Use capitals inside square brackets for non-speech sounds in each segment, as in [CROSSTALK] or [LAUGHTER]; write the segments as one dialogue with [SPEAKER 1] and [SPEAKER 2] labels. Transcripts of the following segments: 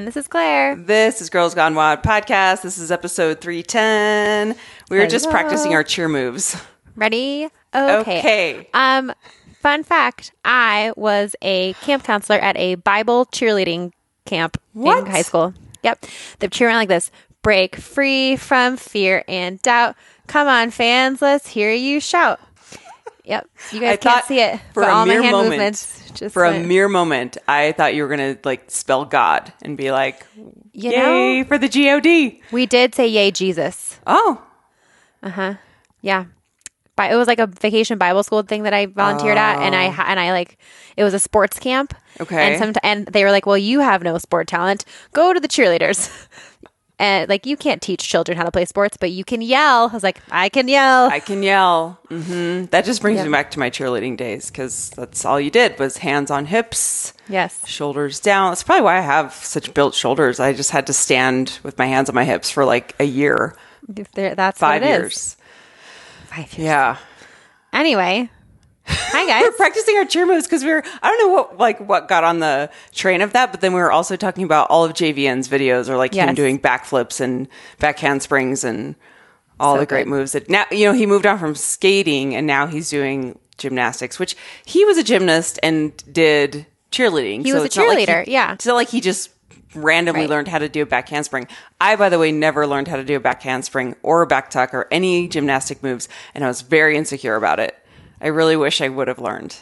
[SPEAKER 1] And this is Claire.
[SPEAKER 2] This is Girls Gone WOD podcast. This is episode 310. We were just practicing our cheer moves.
[SPEAKER 1] Ready? Okay.
[SPEAKER 2] Okay.
[SPEAKER 1] Um, fun fact I was a camp counselor at a Bible cheerleading camp
[SPEAKER 2] What?
[SPEAKER 1] in high school. Yep. The cheer around like this break free from fear and doubt. Come on, fans, let's hear you shout. Yep. You guys
[SPEAKER 2] I
[SPEAKER 1] can't see it,
[SPEAKER 2] for a
[SPEAKER 1] all my
[SPEAKER 2] mere
[SPEAKER 1] hand
[SPEAKER 2] moment-
[SPEAKER 1] movements just
[SPEAKER 2] For a mere moment, I thought you were going to like spell God and be like,
[SPEAKER 1] you
[SPEAKER 2] yay
[SPEAKER 1] know,
[SPEAKER 2] for the G-O-D.
[SPEAKER 1] we did say yay, Jesus.
[SPEAKER 2] Oh, Uh huh.
[SPEAKER 1] Yeah. But it was like a vacation Bible school thing that I volunteered at, and I ha- and I like it was a sports camp.
[SPEAKER 2] Okay.
[SPEAKER 1] And some and they were like, "Well, you have no sport talent. Go to the cheerleaders." [LAUGHS] and like you can't teach children how to play sports, but you can yell. I was like, "I can yell."
[SPEAKER 2] I can yell. hmm That just brings me back to my cheerleading days because that's all you did was hands on hips,
[SPEAKER 1] yes.
[SPEAKER 2] shoulders down. That's probably why I have such built shoulders. I just had to stand with my hands on my hips for like a year,
[SPEAKER 1] If there- that's
[SPEAKER 2] five
[SPEAKER 1] it is.
[SPEAKER 2] years.
[SPEAKER 1] Five years.
[SPEAKER 2] Yeah.
[SPEAKER 1] Anyway, hi guys.
[SPEAKER 2] we're practicing our cheer moves because we were I don't know what like what got on the train of that, but then we were also talking about all of JVN's videos or like him
[SPEAKER 1] Yes.
[SPEAKER 2] doing backflips and back handsprings and all
[SPEAKER 1] So
[SPEAKER 2] the great
[SPEAKER 1] good.
[SPEAKER 2] moves that now you know he moved on from skating and now he's doing gymnastics, which he was a gymnast and did cheerleading.
[SPEAKER 1] He was a
[SPEAKER 2] it's not like
[SPEAKER 1] cheerleader,
[SPEAKER 2] he-
[SPEAKER 1] yeah.
[SPEAKER 2] It's not like he just randomly
[SPEAKER 1] Right.
[SPEAKER 2] learned how to do a back handspring. I, by the way, never learned how to do a back handspring or a back tuck or any gymnastic moves, and I was very insecure about it. I really wish I would have learned.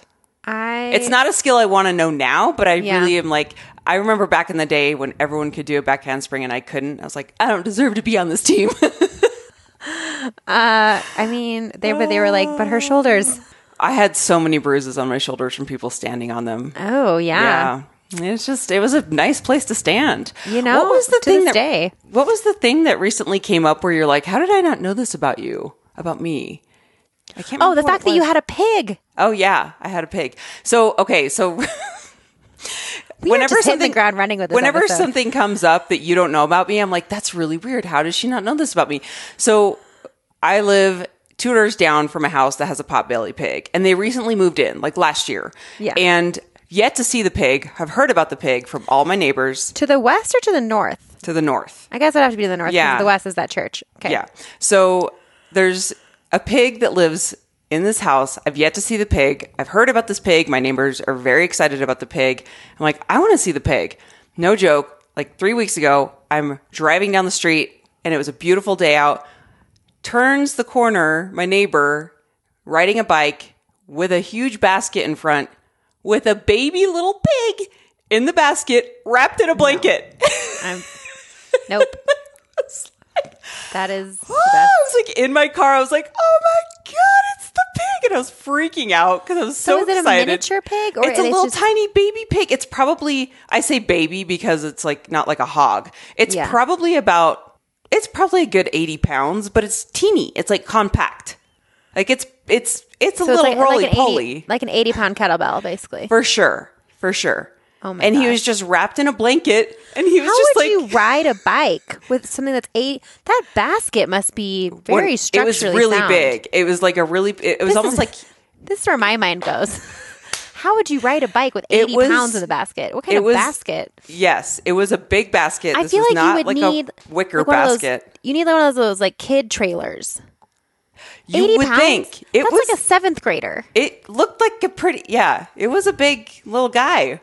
[SPEAKER 1] I
[SPEAKER 2] It's not a skill I want to know now, but I
[SPEAKER 1] Yeah.
[SPEAKER 2] really am like, I remember back in the day when everyone could do a back handspring and I couldn't. I was like, I don't deserve to be on this team. [LAUGHS]
[SPEAKER 1] Uh, I mean, they were they were like, but her shoulders.
[SPEAKER 2] I had so many bruises on my shoulders from people standing on them.
[SPEAKER 1] Oh yeah.
[SPEAKER 2] Yeah. It's just, it was a nice place to stand.
[SPEAKER 1] You know,
[SPEAKER 2] what was the
[SPEAKER 1] to
[SPEAKER 2] thing
[SPEAKER 1] this
[SPEAKER 2] that,
[SPEAKER 1] day.
[SPEAKER 2] What was the thing that recently came up where you're like, how did I not know this about you, about me? I can't
[SPEAKER 1] Oh, the fact that you had a pig.
[SPEAKER 2] Oh yeah, I had a pig. So okay, so [LAUGHS]
[SPEAKER 1] We hitting the ground running with this
[SPEAKER 2] whenever
[SPEAKER 1] episode.
[SPEAKER 2] something comes up that you don't know about me, I'm like, that's really weird. How does she not know this about me? So I live two doors down from a house that has a potbelly pig, and they recently moved in, like last year.
[SPEAKER 1] Yeah.
[SPEAKER 2] and yet to see the pig. I've heard about the pig from all my neighbors
[SPEAKER 1] To the west or to the north?
[SPEAKER 2] to the north.
[SPEAKER 1] I guess it'd have to be to the north.
[SPEAKER 2] Yeah.
[SPEAKER 1] The west is that church. Okay.
[SPEAKER 2] Yeah. So there's a pig that lives in this house. I've yet to see the pig. I've heard about this pig. My neighbors are very excited about the pig. I'm like, I want to see the pig. No joke. Like three weeks ago, I'm driving down the street and it was a beautiful day out. Turns the corner, my neighbor riding a bike with a huge basket in front with a baby little pig in the basket wrapped in a blanket.
[SPEAKER 1] I'm, nope. [LAUGHS] that is [GASPS]
[SPEAKER 2] I was like in my car. I was like, "Oh my god, it's the pig!" And I was freaking out because I was so,
[SPEAKER 1] So is it a miniature pig, or
[SPEAKER 2] it's a
[SPEAKER 1] it's
[SPEAKER 2] little
[SPEAKER 1] just-
[SPEAKER 2] tiny baby pig? It's probably I say baby because it's like not like a hog. It's
[SPEAKER 1] Yeah.
[SPEAKER 2] probably about it's probably a good eighty pounds, but it's teeny. It's like compact. Like it's it's it's a
[SPEAKER 1] So
[SPEAKER 2] little
[SPEAKER 1] like,
[SPEAKER 2] roly
[SPEAKER 1] like
[SPEAKER 2] poly
[SPEAKER 1] 80, like an 80 pound kettlebell, basically.
[SPEAKER 2] for sure, for sure.
[SPEAKER 1] Oh my
[SPEAKER 2] and he was just wrapped in a blanket, and he was
[SPEAKER 1] How
[SPEAKER 2] just
[SPEAKER 1] would
[SPEAKER 2] like
[SPEAKER 1] you ride a bike with something that's eight? That basket must be very
[SPEAKER 2] when-
[SPEAKER 1] structurally
[SPEAKER 2] It was really
[SPEAKER 1] sound.
[SPEAKER 2] big. It was like a really. It, it was
[SPEAKER 1] This
[SPEAKER 2] almost
[SPEAKER 1] is-
[SPEAKER 2] like [LAUGHS]
[SPEAKER 1] This is where my mind goes. [LAUGHS] How would you ride a bike with
[SPEAKER 2] It
[SPEAKER 1] 80
[SPEAKER 2] was-
[SPEAKER 1] pounds in the basket? What kind
[SPEAKER 2] it
[SPEAKER 1] of
[SPEAKER 2] was-
[SPEAKER 1] basket?
[SPEAKER 2] Yes, it was a big basket.
[SPEAKER 1] I
[SPEAKER 2] This
[SPEAKER 1] feel
[SPEAKER 2] was
[SPEAKER 1] like
[SPEAKER 2] not
[SPEAKER 1] you would
[SPEAKER 2] like
[SPEAKER 1] need
[SPEAKER 2] a wicker
[SPEAKER 1] like one of those-
[SPEAKER 2] basket.
[SPEAKER 1] you need one of those like kid trailers.
[SPEAKER 2] You
[SPEAKER 1] 80
[SPEAKER 2] would
[SPEAKER 1] pounds?
[SPEAKER 2] think it
[SPEAKER 1] That's
[SPEAKER 2] was.
[SPEAKER 1] like a seventh grader.
[SPEAKER 2] it looked like a pretty. Yeah, it was a big little guy.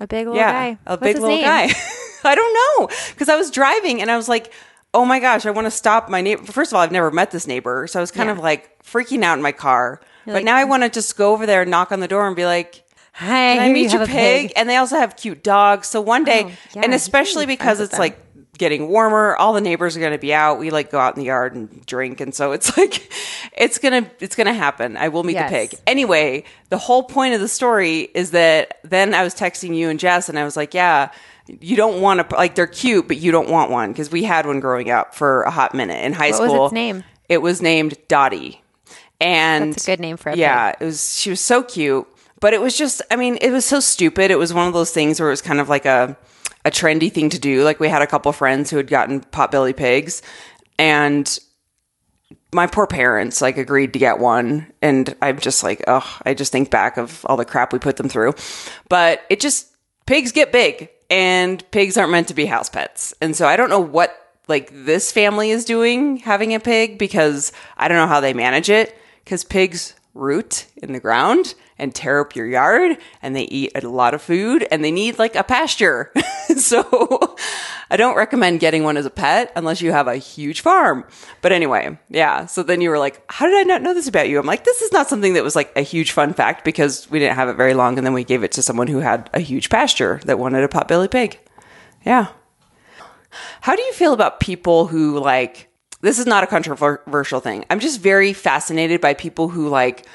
[SPEAKER 1] A big little
[SPEAKER 2] yeah,
[SPEAKER 1] guy.
[SPEAKER 2] a
[SPEAKER 1] What's
[SPEAKER 2] big
[SPEAKER 1] his
[SPEAKER 2] little
[SPEAKER 1] name?
[SPEAKER 2] guy. [LAUGHS] I don't know because I was driving and I was like, "Oh my gosh, I want to stop my neighbor." First of all, I've never met this neighbor, so I was kind
[SPEAKER 1] Yeah.
[SPEAKER 2] of like freaking out in my car. but
[SPEAKER 1] like-
[SPEAKER 2] now I mm. want to just go over there and knock on the door and be like.
[SPEAKER 1] Hi,
[SPEAKER 2] Can I meet
[SPEAKER 1] you
[SPEAKER 2] your
[SPEAKER 1] a
[SPEAKER 2] pig? And they also have cute dogs. So one day,
[SPEAKER 1] Oh, yeah,
[SPEAKER 2] and especially because it's like getting warmer, all the neighbors are going to be out. We like go out in the yard and drink, and so it's [LAUGHS] like it's gonna it's gonna happen. I will meet
[SPEAKER 1] Yes.
[SPEAKER 2] the pig anyway. The whole point of the story is that then I was texting you and Jess, and I was like, yeah. You don't want to like they're cute, but you don't want one because we had one growing up for a hot minute in high
[SPEAKER 1] What was
[SPEAKER 2] school.
[SPEAKER 1] its name?
[SPEAKER 2] It was named Dottie, and
[SPEAKER 1] That's a good name for a
[SPEAKER 2] yeah. It was she was so cute, but it was just I mean it was so stupid. It was one of those things where it was kind of like a a trendy thing to do. Like we had a couple friends who had gotten potbelly pigs, and my poor parents like agreed to get one and i'm just like oh i just think back of all the crap we put them through but it just pigs get big and pigs aren't meant to be house pets. And so I don't know what like this family is doing having a pig because I don't know how they manage it because pigs root in the ground and tear up your yard and they eat a lot of food and they need like a pasture. [LAUGHS] so I don't recommend getting one as a pet unless you have a huge farm. But anyway, yeah. So then you were like, how did I not know this about you? I'm like, this is not something that was like a huge fun fact because we didn't have it very long and then we gave it to someone who had a huge pasture that wanted a potbelly pig. Yeah. How do you feel about people who like this is not a controversial thing. I'm just very fascinated by people who like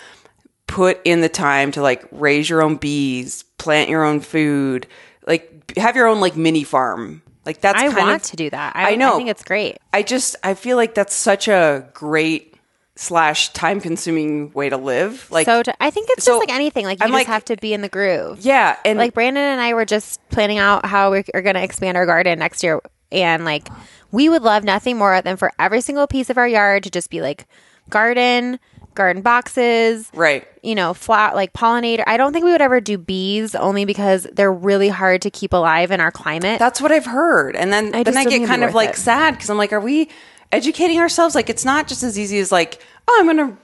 [SPEAKER 2] put in the time to like raise your own bees, plant your own food, like have your own like mini farm. Like that's
[SPEAKER 1] I
[SPEAKER 2] kind
[SPEAKER 1] want
[SPEAKER 2] of,
[SPEAKER 1] to do that. I,
[SPEAKER 2] I know.
[SPEAKER 1] I think it's great.
[SPEAKER 2] I just I feel like that's such a great slash time consuming way to live. Like
[SPEAKER 1] so to, I think it's
[SPEAKER 2] so
[SPEAKER 1] just like anything. Like you
[SPEAKER 2] I'm
[SPEAKER 1] just
[SPEAKER 2] like-
[SPEAKER 1] have to be in the groove.
[SPEAKER 2] yeah, and
[SPEAKER 1] like Brandon and I were just planning out how we are going to expand our garden next year, and like we would love nothing more than for every single piece of our yard to just be like garden, garden boxes,
[SPEAKER 2] right.
[SPEAKER 1] you know, flat like pollinator. I don't think we would ever do bees only because they're really hard to keep alive in our climate.
[SPEAKER 2] That's what I've heard. And then
[SPEAKER 1] I
[SPEAKER 2] then I get kind of like
[SPEAKER 1] it.
[SPEAKER 2] sad because I'm like, are we educating ourselves? Like it's not just as easy as like, oh, I'm gonna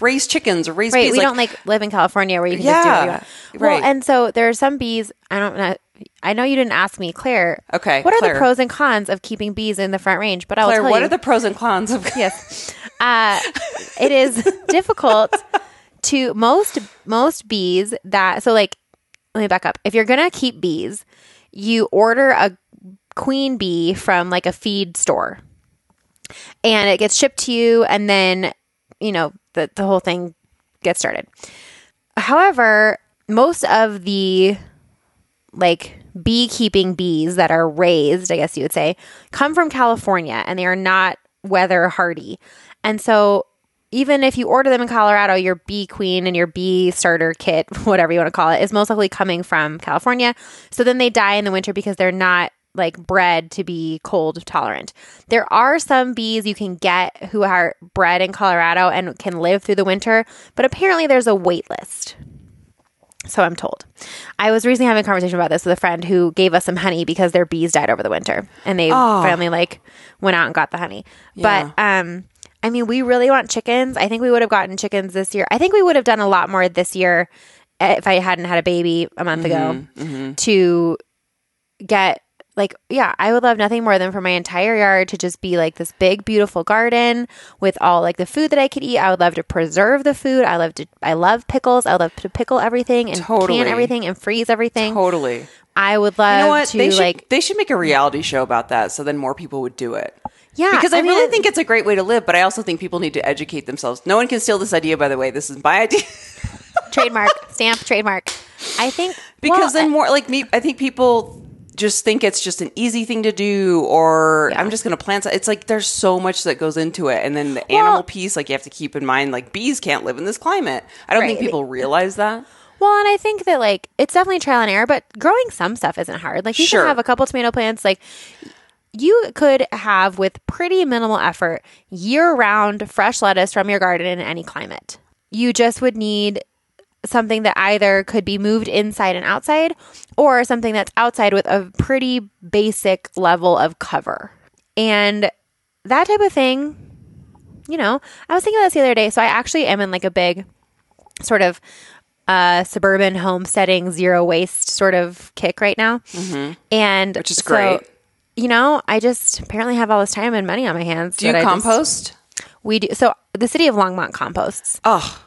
[SPEAKER 2] raise chickens or raise
[SPEAKER 1] Right,
[SPEAKER 2] bees.
[SPEAKER 1] we
[SPEAKER 2] like,
[SPEAKER 1] don't like live in California where you can just do what you
[SPEAKER 2] Yeah,
[SPEAKER 1] want. Well,
[SPEAKER 2] right.
[SPEAKER 1] and so there are some bees. I don't know. I know you didn't ask me, Claire.
[SPEAKER 2] Okay,
[SPEAKER 1] What are
[SPEAKER 2] Claire.
[SPEAKER 1] the pros and cons of keeping bees in the front range? But I'll
[SPEAKER 2] Claire,
[SPEAKER 1] tell
[SPEAKER 2] what
[SPEAKER 1] you.
[SPEAKER 2] are the pros and cons of [LAUGHS]
[SPEAKER 1] yes, uh, it is [LAUGHS] difficult to most most bees that. So like, let me back up. If you're gonna keep bees, you order a queen bee from like a feed store, and it gets shipped to you, and then you know the the whole thing gets started. However, most of the like beekeeping bees that are raised, I guess you would say, come from California and they are not weather hardy. And so even if you order them in Colorado, your bee queen and your bee starter kit, [LAUGHS] whatever you want to call it, is most likely coming from California. So then they die in the winter because they're not like bred to be cold tolerant. There are some bees you can get who are bred in Colorado and can live through the winter, but apparently there's a wait list. So I'm told. I was recently having a conversation about this with a friend who gave us some honey because their bees died over the winter and they
[SPEAKER 2] Oh.
[SPEAKER 1] finally like went out and got the honey.
[SPEAKER 2] Yeah.
[SPEAKER 1] But um I mean we really want chickens. I think we would have gotten chickens this year. I think we would have done a lot more this year if I hadn't had a baby a month ago to get like yeah i would love nothing more than for my entire yard to just be like this big beautiful garden with all like the food that i could eat i would love to preserve the food i love to i love pickles i love to pickle everything and
[SPEAKER 2] Totally.
[SPEAKER 1] can everything and freeze everything
[SPEAKER 2] totally?
[SPEAKER 1] i would love
[SPEAKER 2] You know what?
[SPEAKER 1] to
[SPEAKER 2] They should
[SPEAKER 1] like
[SPEAKER 2] they should make a reality show about that, so then more people would do it.
[SPEAKER 1] yeah
[SPEAKER 2] Because I,
[SPEAKER 1] mean,
[SPEAKER 2] really think it's a great way to live, but I also think people need to educate themselves. No one can steal this idea, by the way. This is my idea. [LAUGHS]
[SPEAKER 1] trademark stamp trademark i think
[SPEAKER 2] because
[SPEAKER 1] well,
[SPEAKER 2] then more like me i think people just think it's just an easy thing to do or
[SPEAKER 1] Yeah.
[SPEAKER 2] i'm just going to plant it's like there's so much that goes into it and then the animal piece like you have to keep in mind like bees can't live in this climate i don't think people realize that
[SPEAKER 1] Well, and I think that like it's definitely trial and error, but growing some stuff isn't hard. Like you
[SPEAKER 2] Sure.
[SPEAKER 1] can have a couple tomato plants. Like you could have with pretty minimal effort year round fresh lettuce from your garden in any climate. You just would need something that either could be moved inside and outside or something that's outside with a pretty basic level of cover. And that type of thing, you know, I was thinking about this the other day. So I actually am in like a big sort of uh, suburban homesteading, zero waste sort of kick right now. And
[SPEAKER 2] Mm-hmm. Which is
[SPEAKER 1] so,
[SPEAKER 2] great.
[SPEAKER 1] You know, I just apparently have all this time and money on my hands.
[SPEAKER 2] do you
[SPEAKER 1] I just-
[SPEAKER 2] compost
[SPEAKER 1] we do. So the city of Longmont composts.
[SPEAKER 2] oh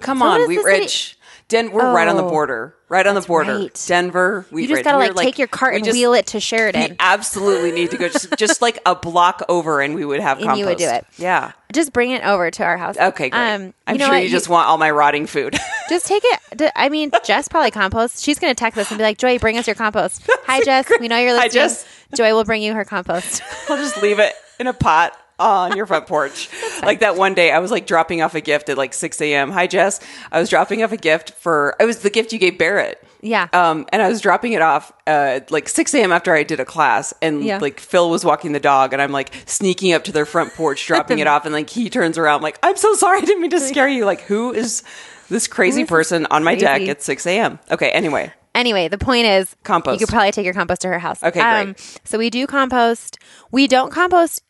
[SPEAKER 2] come
[SPEAKER 1] what
[SPEAKER 2] on wheat
[SPEAKER 1] the city-
[SPEAKER 2] Den- we're right on the
[SPEAKER 1] Oh,
[SPEAKER 2] border right on the border
[SPEAKER 1] right.
[SPEAKER 2] denver We
[SPEAKER 1] you just
[SPEAKER 2] ridge.
[SPEAKER 1] gotta
[SPEAKER 2] We're,
[SPEAKER 1] like, take your cart and
[SPEAKER 2] just-
[SPEAKER 1] wheel it to Sheridan.
[SPEAKER 2] we absolutely need to go just, [LAUGHS] just like a block over and we would have
[SPEAKER 1] And
[SPEAKER 2] compost
[SPEAKER 1] you would do it.
[SPEAKER 2] yeah
[SPEAKER 1] Just bring it over to our house.
[SPEAKER 2] okay great
[SPEAKER 1] Um,
[SPEAKER 2] i'm
[SPEAKER 1] you
[SPEAKER 2] sure
[SPEAKER 1] what?
[SPEAKER 2] you just want all my rotting food [LAUGHS]
[SPEAKER 1] Just take it. I mean, Jess probably compost. She's going to text us and be like, Joy, bring us your compost. [LAUGHS] Hi, Jess. We know you're
[SPEAKER 2] Hi,
[SPEAKER 1] listening.
[SPEAKER 2] Jess.
[SPEAKER 1] Joy will bring you her compost.
[SPEAKER 2] I'll just leave it in a pot on your front porch. [LAUGHS] like that one day, I was like dropping off a gift at like 6 a.m. Hi, Jess. I was dropping off a gift for, it was the gift you gave Barrett.
[SPEAKER 1] Yeah.
[SPEAKER 2] Um, and I was dropping it off uh, like 6 a.m. after I did a class. And
[SPEAKER 1] Yeah.
[SPEAKER 2] like Phil was walking the dog, and I'm like sneaking up to their front porch, [LAUGHS] dropping it off. And like he turns around, like, I'm so sorry. I didn't mean to scare you. Like, who is this crazy
[SPEAKER 1] Who is this
[SPEAKER 2] person on my deck at 6 a.m.? Okay. Anyway.
[SPEAKER 1] Anyway, the point is
[SPEAKER 2] Compost.
[SPEAKER 1] You could probably take your compost to her house. Um,
[SPEAKER 2] Okay, great.
[SPEAKER 1] So we do compost. We don't compost.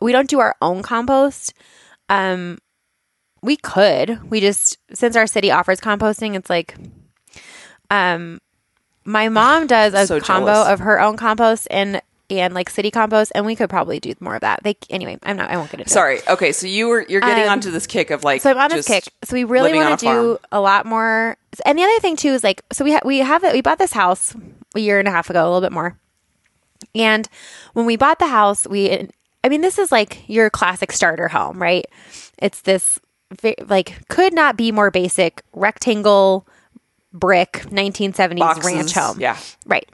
[SPEAKER 1] We don't do our own compost. Um, we could. We just since our city offers composting, it's like, um, my mom does a
[SPEAKER 2] So
[SPEAKER 1] combo
[SPEAKER 2] jealous.
[SPEAKER 1] of her own compost and and like city compost, and we could probably do more of that. They anyway. I'm not. I won't get into it.
[SPEAKER 2] Sorry. Okay, so you were you're getting
[SPEAKER 1] Um,
[SPEAKER 2] onto this kick of like
[SPEAKER 1] So I'm on this kick. So we really want to do
[SPEAKER 2] farm.
[SPEAKER 1] a lot more. And the other thing too is like, so we ha- we have it. We bought this house a year and a half ago, a little bit more. And when we bought the house, we, I mean, this is like your classic starter home, right? It's this like could not be more basic rectangle brick 1970s
[SPEAKER 2] Boxes,
[SPEAKER 1] ranch home.
[SPEAKER 2] yeah.
[SPEAKER 1] Right.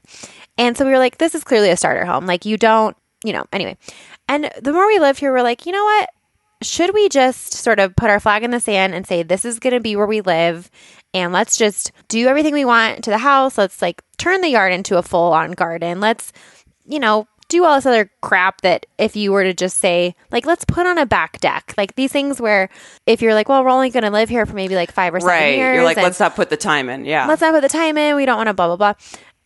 [SPEAKER 1] And so we were like, this is clearly a starter home. Like you don't, you know, anyway. And the more we lived here, we're like, you know what? Should we just sort of put our flag in the sand and say, this is going to be where we live? And let's just do everything we want to the house. Let's like turn the yard into a full on garden. Let's, you know, do all this other crap that if you were to just say, like, let's put on a back deck. Like these things where if you're like, well, we're only going to live here for maybe like five or seven
[SPEAKER 2] right.
[SPEAKER 1] years.
[SPEAKER 2] You're like, let's not put the time in. Yeah.
[SPEAKER 1] let's not put the time in. We don't want to blah blah blah.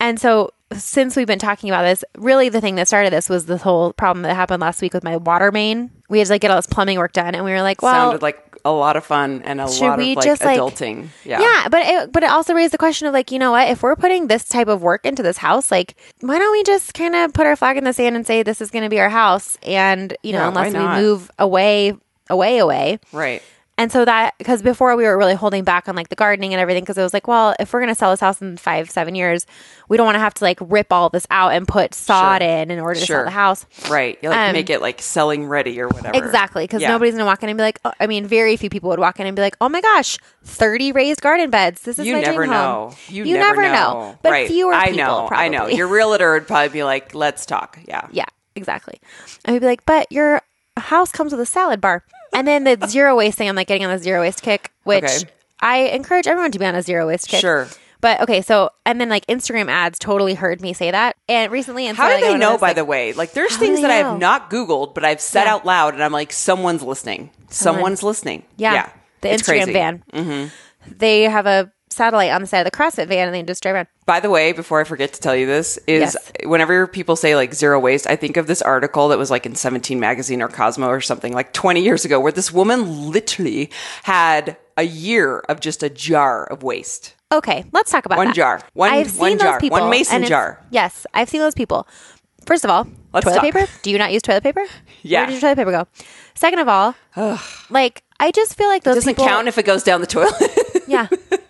[SPEAKER 1] And so since we've been talking about this, really the thing that started this was this whole problem that happened last week with my water main. We had to like get all this plumbing work done, and we were like, well,
[SPEAKER 2] Sounded like a lot of fun and a lot of like
[SPEAKER 1] just, like-
[SPEAKER 2] adulting. yeah.
[SPEAKER 1] yeah, but it, but it also raised the question of like, you know what? If we're putting this type of work into this house, like, why don't we just kind of put our flag in the sand and say this is going to be our house, and you know,
[SPEAKER 2] Yeah,
[SPEAKER 1] unless we move away, away, away.
[SPEAKER 2] Right.
[SPEAKER 1] And so that, because before we were really holding back on like the gardening and everything, because it was like, well, if we're going to sell this house in five, seven years, we don't want to have to like rip all this out and put sod
[SPEAKER 2] Sure.
[SPEAKER 1] in in order to
[SPEAKER 2] Sure.
[SPEAKER 1] sell the house.
[SPEAKER 2] Right. You like
[SPEAKER 1] Um,
[SPEAKER 2] make it like selling ready or whatever.
[SPEAKER 1] Exactly. Because
[SPEAKER 2] Yeah.
[SPEAKER 1] nobody's going to walk in and be like, oh, I mean, very few people would walk in and be like, oh my gosh, 30 raised garden beds. This is
[SPEAKER 2] You
[SPEAKER 1] my
[SPEAKER 2] never
[SPEAKER 1] dream
[SPEAKER 2] know.
[SPEAKER 1] home.
[SPEAKER 2] You,
[SPEAKER 1] never, know. But
[SPEAKER 2] right.
[SPEAKER 1] fewer
[SPEAKER 2] I
[SPEAKER 1] people
[SPEAKER 2] know.
[SPEAKER 1] probably.
[SPEAKER 2] I know. Your realtor would probably be like, let's talk. Yeah.
[SPEAKER 1] Yeah, exactly. And we'd be like, but your house comes with a salad bar. And then the zero waste thing, I'm like getting on the zero waste kick, which
[SPEAKER 2] Okay.
[SPEAKER 1] I encourage everyone to be on a zero waste kick.
[SPEAKER 2] Sure.
[SPEAKER 1] But okay, so and then like Instagram ads totally heard me say that. And recently, and
[SPEAKER 2] How
[SPEAKER 1] so,
[SPEAKER 2] do
[SPEAKER 1] like,
[SPEAKER 2] they know,
[SPEAKER 1] this,
[SPEAKER 2] by
[SPEAKER 1] like-
[SPEAKER 2] the way? Like, there's things that I have not Googled, but I've said
[SPEAKER 1] Yeah.
[SPEAKER 2] out loud, and I'm like, someone's listening. Someone's listening.
[SPEAKER 1] Yeah, the
[SPEAKER 2] It's
[SPEAKER 1] Instagram
[SPEAKER 2] crazy.
[SPEAKER 1] van. Mm-hmm. They have a satellite on the side of the CrossFit van, and they just drive around.
[SPEAKER 2] By the way, before I forget to tell you this, is
[SPEAKER 1] Yes.
[SPEAKER 2] whenever people say like zero waste, I think of this article that was like in 17 magazine or Cosmo or something like 20 years ago, where this woman literally had a year of just a jar of waste.
[SPEAKER 1] Okay, let's talk about
[SPEAKER 2] One
[SPEAKER 1] that.
[SPEAKER 2] jar. One-
[SPEAKER 1] I've seen
[SPEAKER 2] one
[SPEAKER 1] those
[SPEAKER 2] jar.
[SPEAKER 1] people,
[SPEAKER 2] One mason jar.
[SPEAKER 1] Yes, I've seen those people. First of all,
[SPEAKER 2] Let's
[SPEAKER 1] toilet
[SPEAKER 2] talk.
[SPEAKER 1] paper. [LAUGHS] Do you not use toilet paper?
[SPEAKER 2] Yeah.
[SPEAKER 1] Where does your toilet paper go? Second of all, like I just feel like those
[SPEAKER 2] Doesn't
[SPEAKER 1] people.
[SPEAKER 2] count if it goes down the toilet.
[SPEAKER 1] yeah. [LAUGHS]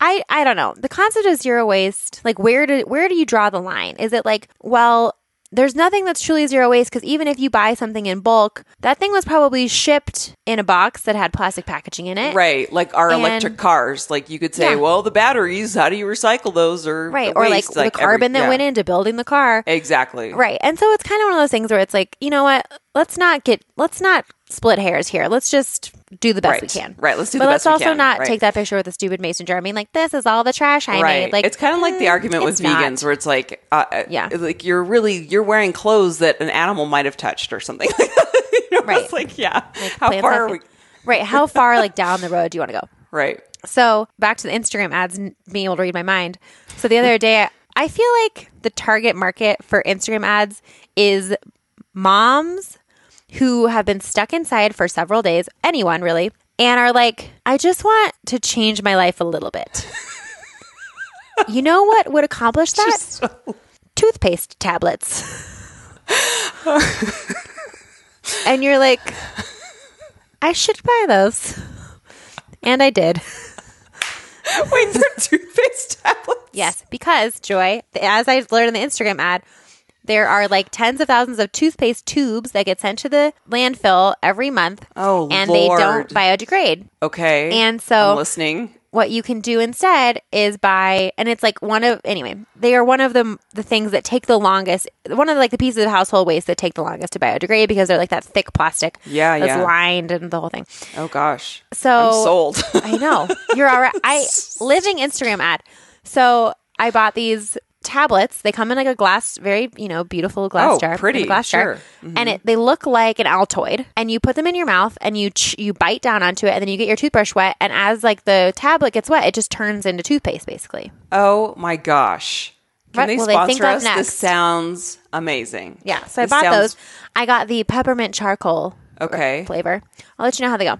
[SPEAKER 1] I I don't know. The concept of zero waste, like where do where do you draw the line? Is it like, well, there's nothing that's truly zero waste because even if you buy something in bulk, that thing was probably shipped in a box that had plastic packaging in it.
[SPEAKER 2] right. Like our
[SPEAKER 1] And-
[SPEAKER 2] electric cars. Like you could say,
[SPEAKER 1] Yeah.
[SPEAKER 2] well, the batteries, how do you recycle those? Or
[SPEAKER 1] Right. Or like
[SPEAKER 2] waste?
[SPEAKER 1] the
[SPEAKER 2] every-
[SPEAKER 1] carbon that
[SPEAKER 2] yeah.
[SPEAKER 1] went into building the car.
[SPEAKER 2] Exactly.
[SPEAKER 1] Right. And so it's kind of one of those things where it's like, you know what? Let's not get let's not split hairs here. Let's just do the best we can.
[SPEAKER 2] Right. Let's do
[SPEAKER 1] but
[SPEAKER 2] the
[SPEAKER 1] let's
[SPEAKER 2] best we
[SPEAKER 1] also
[SPEAKER 2] can.
[SPEAKER 1] not
[SPEAKER 2] Right.
[SPEAKER 1] take that picture with a stupid mason jar. I mean, like this is all the trash I
[SPEAKER 2] right.
[SPEAKER 1] made. Like
[SPEAKER 2] it's kind of like the
[SPEAKER 1] mm,
[SPEAKER 2] argument with
[SPEAKER 1] it's not.
[SPEAKER 2] vegans, where it's like, uh, uh,
[SPEAKER 1] Yeah.
[SPEAKER 2] like you're really you're wearing clothes that an animal might have touched or something. [LAUGHS] [LAUGHS] you know,
[SPEAKER 1] Right.
[SPEAKER 2] It's like, yeah.
[SPEAKER 1] Like,
[SPEAKER 2] How far are we?
[SPEAKER 1] Right. How far like down the road do you want to go? [LAUGHS]
[SPEAKER 2] Right.
[SPEAKER 1] So back to the Instagram ads and being able to read my mind. So the other day, I, I feel like the target market for Instagram ads is moms who have been stuck inside for several days, anyone really, and are like, I just want to change my life a little bit. [LAUGHS] you know what would accomplish that?
[SPEAKER 2] Just-
[SPEAKER 1] Toothpaste tablets. and you're like, I should buy those. And I did.
[SPEAKER 2] Wait, they're toothpaste tablets.
[SPEAKER 1] Yes, because Joy, as I learned in the Instagram ad, there are like tens of thousands of toothpaste tubes that get sent to the landfill every month.
[SPEAKER 2] Oh,
[SPEAKER 1] and they don't biodegrade.
[SPEAKER 2] Okay.
[SPEAKER 1] And so-
[SPEAKER 2] I'm listening.
[SPEAKER 1] What you can do instead is buy, and it's like one of anyway. They are one of the the things that take the longest. One of the, like the pieces of household waste that take the longest to biodegrade because they're like that thick plastic.
[SPEAKER 2] Yeah,
[SPEAKER 1] that's
[SPEAKER 2] yeah.
[SPEAKER 1] lined and the whole thing.
[SPEAKER 2] Oh gosh.
[SPEAKER 1] So
[SPEAKER 2] I'm sold.
[SPEAKER 1] I know. You're all right. I [LAUGHS] living Instagram ad. So I bought these tablets. They come in like a glass, very you know beautiful glass
[SPEAKER 2] Oh,
[SPEAKER 1] jar,
[SPEAKER 2] pretty,
[SPEAKER 1] glass jar.
[SPEAKER 2] Mm-hmm.
[SPEAKER 1] and it they look like an Altoid. And you put them in your mouth, and you ch- you bite down onto it, and then you get your toothbrush wet. And as like the tablet gets wet, it just turns into toothpaste, basically.
[SPEAKER 2] Oh my gosh. Can
[SPEAKER 1] What
[SPEAKER 2] they
[SPEAKER 1] will they
[SPEAKER 2] sponsor
[SPEAKER 1] think
[SPEAKER 2] us? This sounds amazing.
[SPEAKER 1] Yeah, so I bought
[SPEAKER 2] sounds-
[SPEAKER 1] those. I got the peppermint charcoal
[SPEAKER 2] Okay.
[SPEAKER 1] flavor. I'll let you know how they go.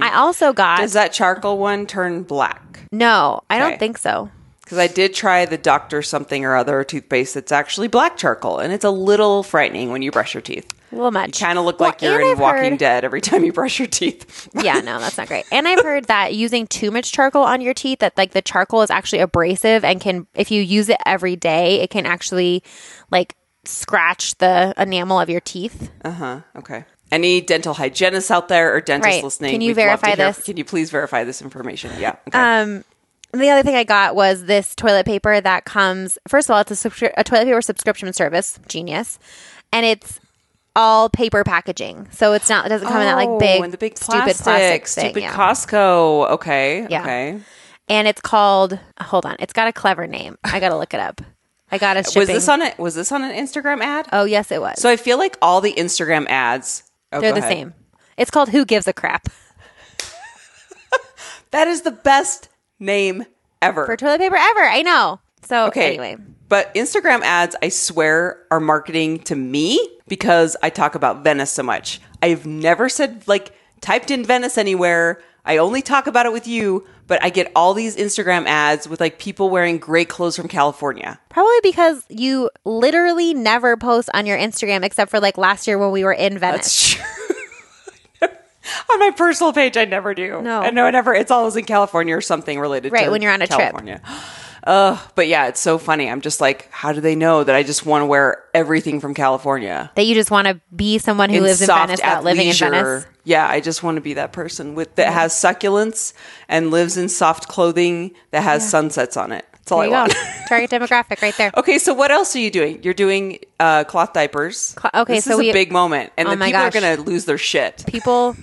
[SPEAKER 1] I also got
[SPEAKER 2] Does that charcoal one turn black?
[SPEAKER 1] no, I
[SPEAKER 2] Okay.
[SPEAKER 1] don't think so.
[SPEAKER 2] Because I did try the Doctor something or other toothpaste that's actually black charcoal, and it's a little frightening when you brush your teeth.
[SPEAKER 1] A little much.
[SPEAKER 2] Kind of look
[SPEAKER 1] Well,
[SPEAKER 2] like you're in
[SPEAKER 1] I've
[SPEAKER 2] Walking
[SPEAKER 1] heard-
[SPEAKER 2] Dead every time you brush your teeth. [LAUGHS]
[SPEAKER 1] yeah, no, that's not great. And I've heard that using too much charcoal on your teeth, that like the charcoal is actually abrasive and can, if you use it every day, it can actually like scratch the enamel of your teeth.
[SPEAKER 2] Uh huh. Okay. Any dental hygienists out there or dentists
[SPEAKER 1] Right.
[SPEAKER 2] listening?
[SPEAKER 1] Can you verify
[SPEAKER 2] hear-
[SPEAKER 1] this?
[SPEAKER 2] Can you please verify this information? Yeah. Okay.
[SPEAKER 1] Um, the other thing I got was this toilet paper that comes. First of all, it's a, subscri- a toilet paper subscription service, genius, and it's all paper packaging, so it's not. It doesn't come in that like oh, big,
[SPEAKER 2] Oh, and the big
[SPEAKER 1] stupid
[SPEAKER 2] plastic,
[SPEAKER 1] plastic thing.
[SPEAKER 2] stupid
[SPEAKER 1] yeah.
[SPEAKER 2] Costco. Okay.
[SPEAKER 1] Yeah.
[SPEAKER 2] Okay.
[SPEAKER 1] and it's called. Hold on, it's got a clever name. I gotta look it up. I got a shipping. [LAUGHS]
[SPEAKER 2] Was this on it? Was this on an Instagram ad?
[SPEAKER 1] Oh yes, it was.
[SPEAKER 2] So I feel like all the Instagram ads. Oh,
[SPEAKER 1] They're the
[SPEAKER 2] ahead.
[SPEAKER 1] same. It's called Who Gives a Crap [LAUGHS]
[SPEAKER 2] That is the best name ever.
[SPEAKER 1] for toilet paper ever. I know. So
[SPEAKER 2] Okay.
[SPEAKER 1] anyway,
[SPEAKER 2] But Instagram ads, I swear, are marketing to me because I talk about Venice so much. I've never said, like, typed in Venice anywhere. I only talk about it with you, but I get all these Instagram ads with like people wearing great clothes from California.
[SPEAKER 1] probably because you literally never post on your Instagram except for like last year when we were in Venice.
[SPEAKER 2] That's true. [LAUGHS] on my personal page, I never do.
[SPEAKER 1] No.
[SPEAKER 2] I know I never. It's always in California or something related
[SPEAKER 1] Right,
[SPEAKER 2] to
[SPEAKER 1] when you're on a trip.
[SPEAKER 2] California. [GASPS] Uh, but yeah, it's so funny. I'm just like, how do they know that I just want to wear everything from California?
[SPEAKER 1] that you just want to be someone who lives in Venice without living in. Venice.
[SPEAKER 2] Yeah, I just want to be that person with that has succulents and lives in soft clothing that has sunsets on it. That's all
[SPEAKER 1] There
[SPEAKER 2] I want. [LAUGHS]
[SPEAKER 1] Target demographic right there.
[SPEAKER 2] okay, so what else are you doing? You're doing uh, cloth diapers.
[SPEAKER 1] Cl- okay,
[SPEAKER 2] this
[SPEAKER 1] so
[SPEAKER 2] is
[SPEAKER 1] we-
[SPEAKER 2] a big moment, and
[SPEAKER 1] Oh
[SPEAKER 2] the people
[SPEAKER 1] gosh.
[SPEAKER 2] are going to lose their shit.
[SPEAKER 1] People,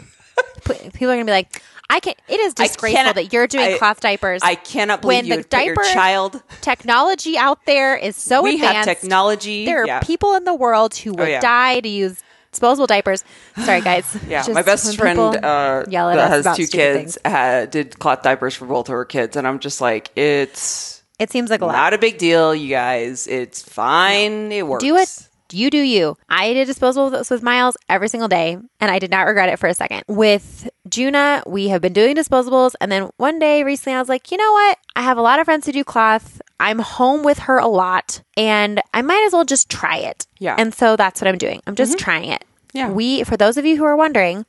[SPEAKER 1] people are gonna be like, I can. It is disgraceful
[SPEAKER 2] cannot-
[SPEAKER 1] that you're doing
[SPEAKER 2] I-
[SPEAKER 1] cloth diapers.
[SPEAKER 2] I cannot believe
[SPEAKER 1] when the diaper
[SPEAKER 2] child.
[SPEAKER 1] technology out there is so
[SPEAKER 2] We
[SPEAKER 1] advanced.
[SPEAKER 2] have technology.
[SPEAKER 1] There are
[SPEAKER 2] yeah. Oh,
[SPEAKER 1] people in the world who would
[SPEAKER 2] yeah.
[SPEAKER 1] die to use disposable diapers. Sorry, guys. [SIGHS]
[SPEAKER 2] Yeah,
[SPEAKER 1] Just
[SPEAKER 2] my best friend uh, that has two kids uh, did cloth diapers for both of her kids, and I'm just like, it's
[SPEAKER 1] It seems like a lot.
[SPEAKER 2] not a big deal, you guys. It's fine. It works.
[SPEAKER 1] do it. You do you. I did disposables with Miles every single day, and I did not regret it for a second. With Juna, we have been doing disposables, and then one day recently, I was like, you know what? I have a lot of friends who do cloth. I'm home with her a lot, and I might as well just try it.
[SPEAKER 2] Yeah. Mm-hmm.
[SPEAKER 1] And so that's what I'm doing. I'm just trying it.
[SPEAKER 2] Yeah.
[SPEAKER 1] We, for those of you who are wondering,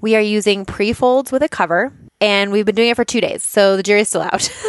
[SPEAKER 1] we are using pre folds with a cover, and we've been doing it for two days. So the jury's still out. [LAUGHS]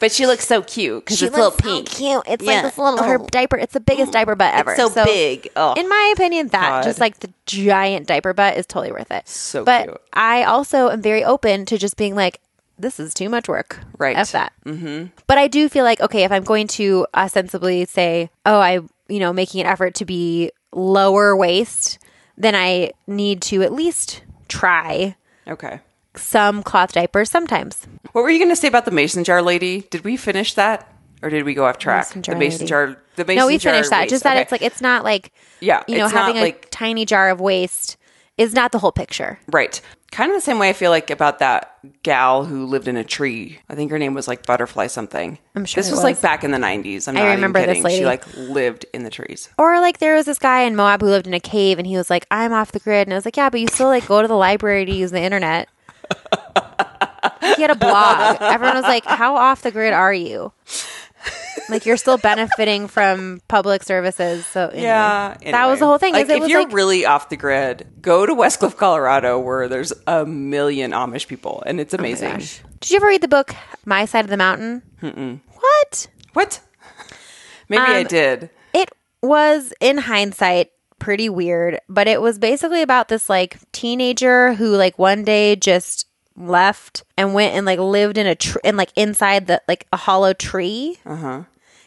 [SPEAKER 2] But she looks so cute because it's a little
[SPEAKER 1] looks so
[SPEAKER 2] pink.
[SPEAKER 1] cute. It's
[SPEAKER 2] Yeah.
[SPEAKER 1] like this little her
[SPEAKER 2] Oh.
[SPEAKER 1] diaper. It's the biggest diaper butt ever.
[SPEAKER 2] so big. Oh.
[SPEAKER 1] In my opinion, that
[SPEAKER 2] God.
[SPEAKER 1] just like the giant diaper butt is totally worth it.
[SPEAKER 2] So
[SPEAKER 1] but
[SPEAKER 2] cute.
[SPEAKER 1] I also am very open to just being like, this is too much work.
[SPEAKER 2] Right.
[SPEAKER 1] F that. Mm-hmm. But I do feel like okay, if I'm going to ostensibly say, oh, I you know making an effort to be lower waist, then I need to at least try
[SPEAKER 2] Okay.
[SPEAKER 1] some cloth diapers sometimes.
[SPEAKER 2] What were you going to say about the mason jar lady? Did we finish that, or did we go off track?
[SPEAKER 1] The mason jar
[SPEAKER 2] the mason
[SPEAKER 1] lady.
[SPEAKER 2] jar. The mason
[SPEAKER 1] no, we
[SPEAKER 2] jar
[SPEAKER 1] finished that.
[SPEAKER 2] waist.
[SPEAKER 1] Just that
[SPEAKER 2] Okay.
[SPEAKER 1] it's like it's not like
[SPEAKER 2] Yeah,
[SPEAKER 1] you know, having a
[SPEAKER 2] like-
[SPEAKER 1] tiny jar of waste is not the whole picture.
[SPEAKER 2] right. Kind of the same way I feel like about that gal who lived in a tree. I think her name was like Butterfly something.
[SPEAKER 1] I'm sure
[SPEAKER 2] this
[SPEAKER 1] it
[SPEAKER 2] was,
[SPEAKER 1] was.
[SPEAKER 2] like back in the '90s. I'm
[SPEAKER 1] I
[SPEAKER 2] not even
[SPEAKER 1] remember this lady.
[SPEAKER 2] She like lived in the trees.
[SPEAKER 1] Or like there was this guy in Moab who lived in a cave and he was like, I'm off the grid. And I was like, yeah, but you still like go to the library to use the internet. he had a blog. [LAUGHS] Everyone was like, how off the grid are you? Like you're still benefiting from public services. So anyway.
[SPEAKER 2] Yeah,
[SPEAKER 1] that was the whole thing.
[SPEAKER 2] Like,
[SPEAKER 1] it
[SPEAKER 2] if you're
[SPEAKER 1] like,
[SPEAKER 2] really off the grid, go to Westcliffe, Colorado, where there's a million Amish people, and it's amazing.
[SPEAKER 1] Oh Did you ever read the book My Side of the Mountain? Mm-mm. What?
[SPEAKER 2] what? Maybe I
[SPEAKER 1] Um,
[SPEAKER 2] did.
[SPEAKER 1] It was, in hindsight, pretty weird, but it was basically about this like teenager who like one day just left and went and like lived in a tree and like inside the like a hollow tree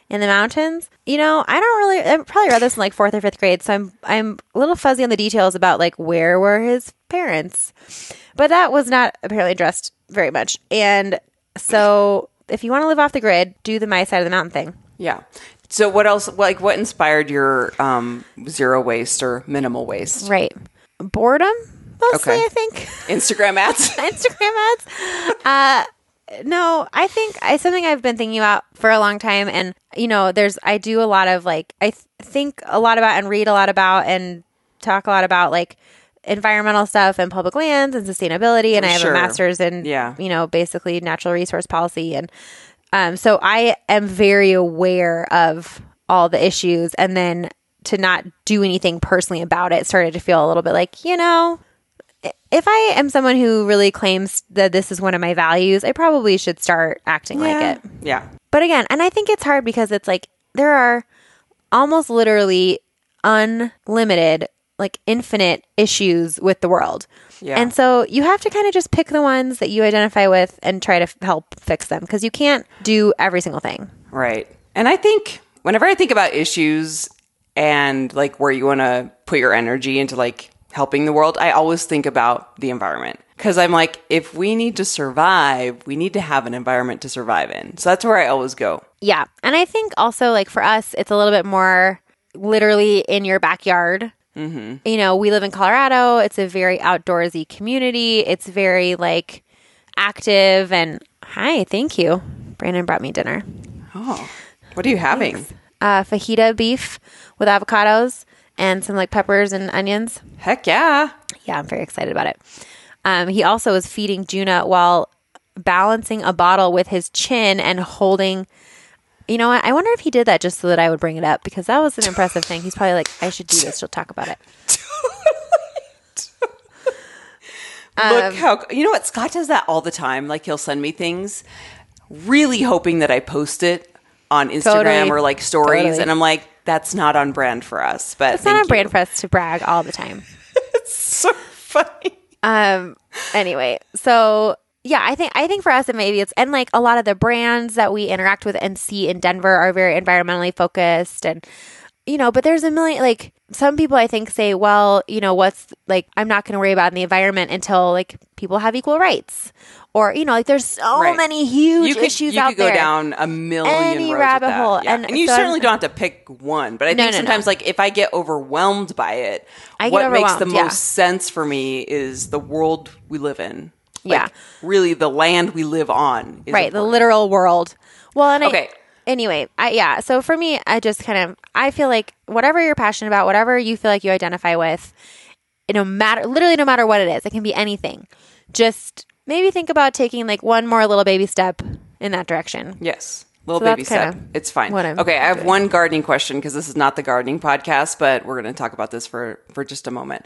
[SPEAKER 1] in the mountains. You know, I don't really. I probably read this in like fourth or fifth grade, so I'm I'm a little fuzzy on the details about like where were his parents, but that was not apparently addressed very much. And so, if you want to live off the grid, do the my side of the mountain thing.
[SPEAKER 2] Yeah. So what else? Like what inspired your um, zero waste or minimal waste?
[SPEAKER 1] Right. Boredom, mostly,
[SPEAKER 2] Okay.
[SPEAKER 1] I think.
[SPEAKER 2] Instagram ads. [LAUGHS]
[SPEAKER 1] Instagram ads. Uh, no, I think I something I've been thinking about for a long time, and you know, there's I do a lot of like I th- think a lot about and read a lot about and talk a lot about like environmental stuff and public lands and sustainability, and I have
[SPEAKER 2] Sure.
[SPEAKER 1] a master's in
[SPEAKER 2] Yeah.
[SPEAKER 1] you know basically natural resource policy, and um, so I am very aware of all the issues, and then to not do anything personally about it started to feel a little bit like you know if I am someone who really claims that this is one of my values, I probably should start acting like it.
[SPEAKER 2] Yeah.
[SPEAKER 1] But again, and I think it's hard because it's like there are almost literally unlimited, like infinite issues with the world.
[SPEAKER 2] Yeah.
[SPEAKER 1] And so you have to kind of just pick the ones that you identify with and try to f- help fix them because you can't do every single thing.
[SPEAKER 2] Right. And I think whenever I think about issues and like where you want to put your energy into like helping the world, I always think about the environment. Cause I'm like, if we need to survive, we need to have an environment to survive in. So that's where I always go.
[SPEAKER 1] Yeah. And I think also, like, for us, it's a little bit more literally in your backyard. Mm-hmm. You know, we live in Colorado. It's a very outdoorsy community. It's very, like, active. And hi, thank you. Brandon brought me dinner.
[SPEAKER 2] Oh, what are you having?
[SPEAKER 1] Uh, fajita beef with avocados and some, like, peppers and onions.
[SPEAKER 2] Heck yeah.
[SPEAKER 1] Yeah, I'm very excited about it. Um, he also was feeding Juna while balancing a bottle with his chin and holding. You know? I wonder if he did that just so that I would bring it up because that was an impressive thing. He's probably like, I should do this. She'll talk about it. [LAUGHS] Um,
[SPEAKER 2] Look how you know what Scott does that all the time. Like he'll send me things, really hoping that I post it on Instagram
[SPEAKER 1] Totally.
[SPEAKER 2] or like stories,
[SPEAKER 1] Totally.
[SPEAKER 2] and I'm like, that's not on brand for us. But
[SPEAKER 1] It's not on brand for us to brag all the time. [LAUGHS]
[SPEAKER 2] It's so funny.
[SPEAKER 1] Um. Anyway, so yeah, I think I think for us, it maybe it's and like a lot of the brands that we interact with and see in Denver are very environmentally focused, and you know, but there's a million like some people I think say, well, you know, what's like I'm not going to worry about the environment until like people have equal rights, or you know, like there's so
[SPEAKER 2] Right.
[SPEAKER 1] many huge
[SPEAKER 2] You could,
[SPEAKER 1] issues
[SPEAKER 2] you
[SPEAKER 1] out
[SPEAKER 2] could go
[SPEAKER 1] there.
[SPEAKER 2] down a million
[SPEAKER 1] Any
[SPEAKER 2] roads
[SPEAKER 1] rabbit hole.
[SPEAKER 2] Yeah.
[SPEAKER 1] And
[SPEAKER 2] And, you
[SPEAKER 1] so I'm-
[SPEAKER 2] certainly don't have to pick one. But I
[SPEAKER 1] No,
[SPEAKER 2] think
[SPEAKER 1] no,
[SPEAKER 2] sometimes,
[SPEAKER 1] no.
[SPEAKER 2] like, if I get overwhelmed by it,
[SPEAKER 1] I
[SPEAKER 2] what makes the
[SPEAKER 1] yeah.
[SPEAKER 2] most sense for me is the world we live in. Like,
[SPEAKER 1] Yeah.
[SPEAKER 2] really, the land we live on. Is
[SPEAKER 1] right the literal world well and
[SPEAKER 2] Okay.
[SPEAKER 1] I, anyway I, yeah so for me i just kind of i feel like whatever you're passionate about whatever you feel like you identify with it no matter literally no matter what it is it can be anything just maybe think about taking like one more little baby step in that direction
[SPEAKER 2] Yes. Little
[SPEAKER 1] So
[SPEAKER 2] baby step. It's fine. okay, I have
[SPEAKER 1] doing.
[SPEAKER 2] one gardening question because this is not the gardening podcast, but we're going to talk about this for for just a moment.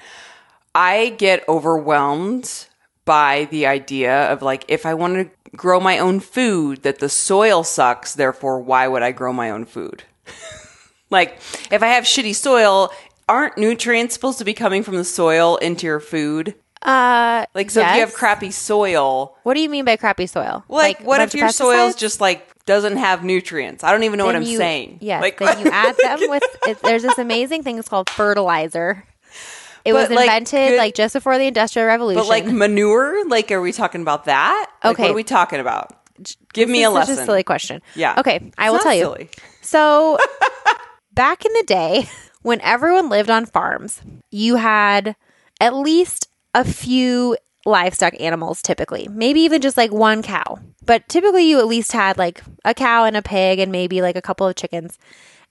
[SPEAKER 2] I get overwhelmed by the idea of like if I want to grow my own food that the soil sucks, therefore why would I grow my own food? [LAUGHS] like if I have shitty soil, aren't nutrients supposed to be coming from the soil into your food?
[SPEAKER 1] uh
[SPEAKER 2] Like so if you have crappy soil,
[SPEAKER 1] what do you mean by crappy soil
[SPEAKER 2] like,
[SPEAKER 1] a
[SPEAKER 2] what if your soil's just like doesn't have nutrients? I don't even know what I'm
[SPEAKER 1] you-
[SPEAKER 2] saying.
[SPEAKER 1] Yeah,
[SPEAKER 2] like
[SPEAKER 1] then you [LAUGHS] add them with. It, there's this amazing thing. It's called fertilizer. It was
[SPEAKER 2] like,
[SPEAKER 1] invented
[SPEAKER 2] good-
[SPEAKER 1] like just before the Industrial Revolution.
[SPEAKER 2] but like manure, like are we talking about that? Like,
[SPEAKER 1] Okay.
[SPEAKER 2] what are we talking about? Give me a lesson.
[SPEAKER 1] Such a silly question.
[SPEAKER 2] Yeah.
[SPEAKER 1] Okay, I will tell you. So, [LAUGHS] back in the day, when everyone lived on farms, you had at least a few livestock animals typically, maybe even just like one cow. But typically, you at least had like a cow and a pig and maybe like a couple of chickens.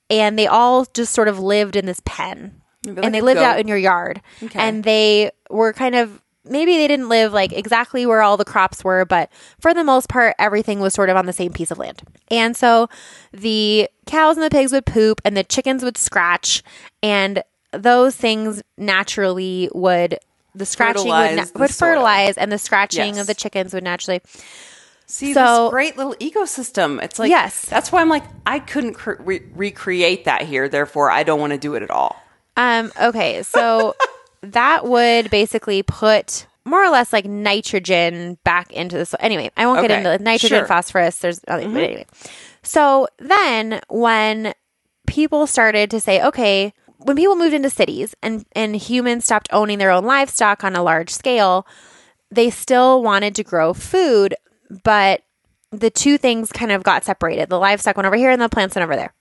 [SPEAKER 1] And they all just sort of lived in this pen.
[SPEAKER 2] Maybe like
[SPEAKER 1] and they lived out in your yard.
[SPEAKER 2] Okay.
[SPEAKER 1] And they were kind of maybe they didn't live like exactly where all the crops were, but for the most part, everything was sort of on the same piece of land. And so the cows and the pigs would poop and the chickens would scratch, and those things naturally would. The scratching would,
[SPEAKER 2] Fertilize
[SPEAKER 1] na-
[SPEAKER 2] the
[SPEAKER 1] would
[SPEAKER 2] soil.
[SPEAKER 1] and the scratching
[SPEAKER 2] Yes.
[SPEAKER 1] of the chickens would naturally.
[SPEAKER 2] See
[SPEAKER 1] So-
[SPEAKER 2] this great little ecosystem. It's like
[SPEAKER 1] Yes.
[SPEAKER 2] That's why I'm like I couldn't cre- re- recreate that here. Therefore, I don't want to do it at all.
[SPEAKER 1] Um, okay, so [LAUGHS] that would basically put more or less like nitrogen back into the soil. Anyway, I won't get into the nitrogen,
[SPEAKER 2] sure. Mm-hmm.
[SPEAKER 1] phosphorus. There's nothing, but anyway. So then when people started to say, okay, when people moved into cities and, and humans stopped owning their own livestock on a large scale, they still wanted to grow food, but the two things kind of got separated. The livestock went over here and the plants went over there.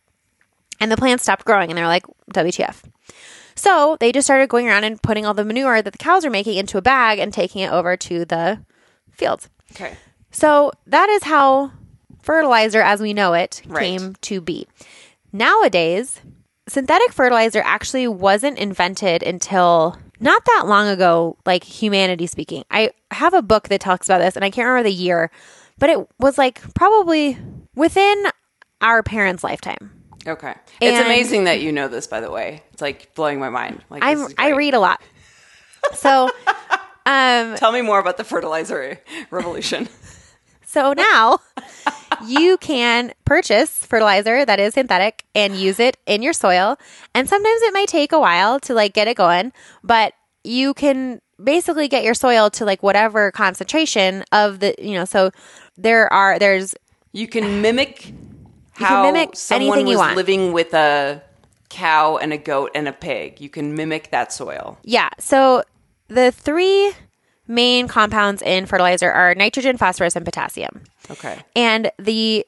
[SPEAKER 1] And the plants stopped growing and they're like wtf so they just started going around and putting all the manure that the cows are making into a bag and taking it over to the fields.
[SPEAKER 2] Okay.
[SPEAKER 1] so that is how fertilizer as we know it
[SPEAKER 2] Right.
[SPEAKER 1] came to be. Nowadays synthetic fertilizer actually wasn't invented until not that long ago like humanity speaking. I have a book that talks about this and i can't remember the year but it was like probably within our parents lifetime
[SPEAKER 2] Okay. It's amazing that you know this, by the way. It's like blowing my mind. Like
[SPEAKER 1] i'm i read a lot so [LAUGHS] um
[SPEAKER 2] Tell me more about the fertilizer revolution. [LAUGHS]
[SPEAKER 1] So now you can purchase fertilizer that is synthetic and use it in your soil. And sometimes it may take a while to like get it going, but you can basically get your soil to like whatever concentration of the, you know, so there are there's
[SPEAKER 2] You can mimic
[SPEAKER 1] can
[SPEAKER 2] how
[SPEAKER 1] mimic
[SPEAKER 2] someone
[SPEAKER 1] anything you
[SPEAKER 2] was
[SPEAKER 1] want.
[SPEAKER 2] living with a cow and a goat and a pig. You can mimic that soil.
[SPEAKER 1] yeah. So the three main compounds in fertilizer are nitrogen, phosphorus, and potassium.
[SPEAKER 2] Okay.
[SPEAKER 1] and the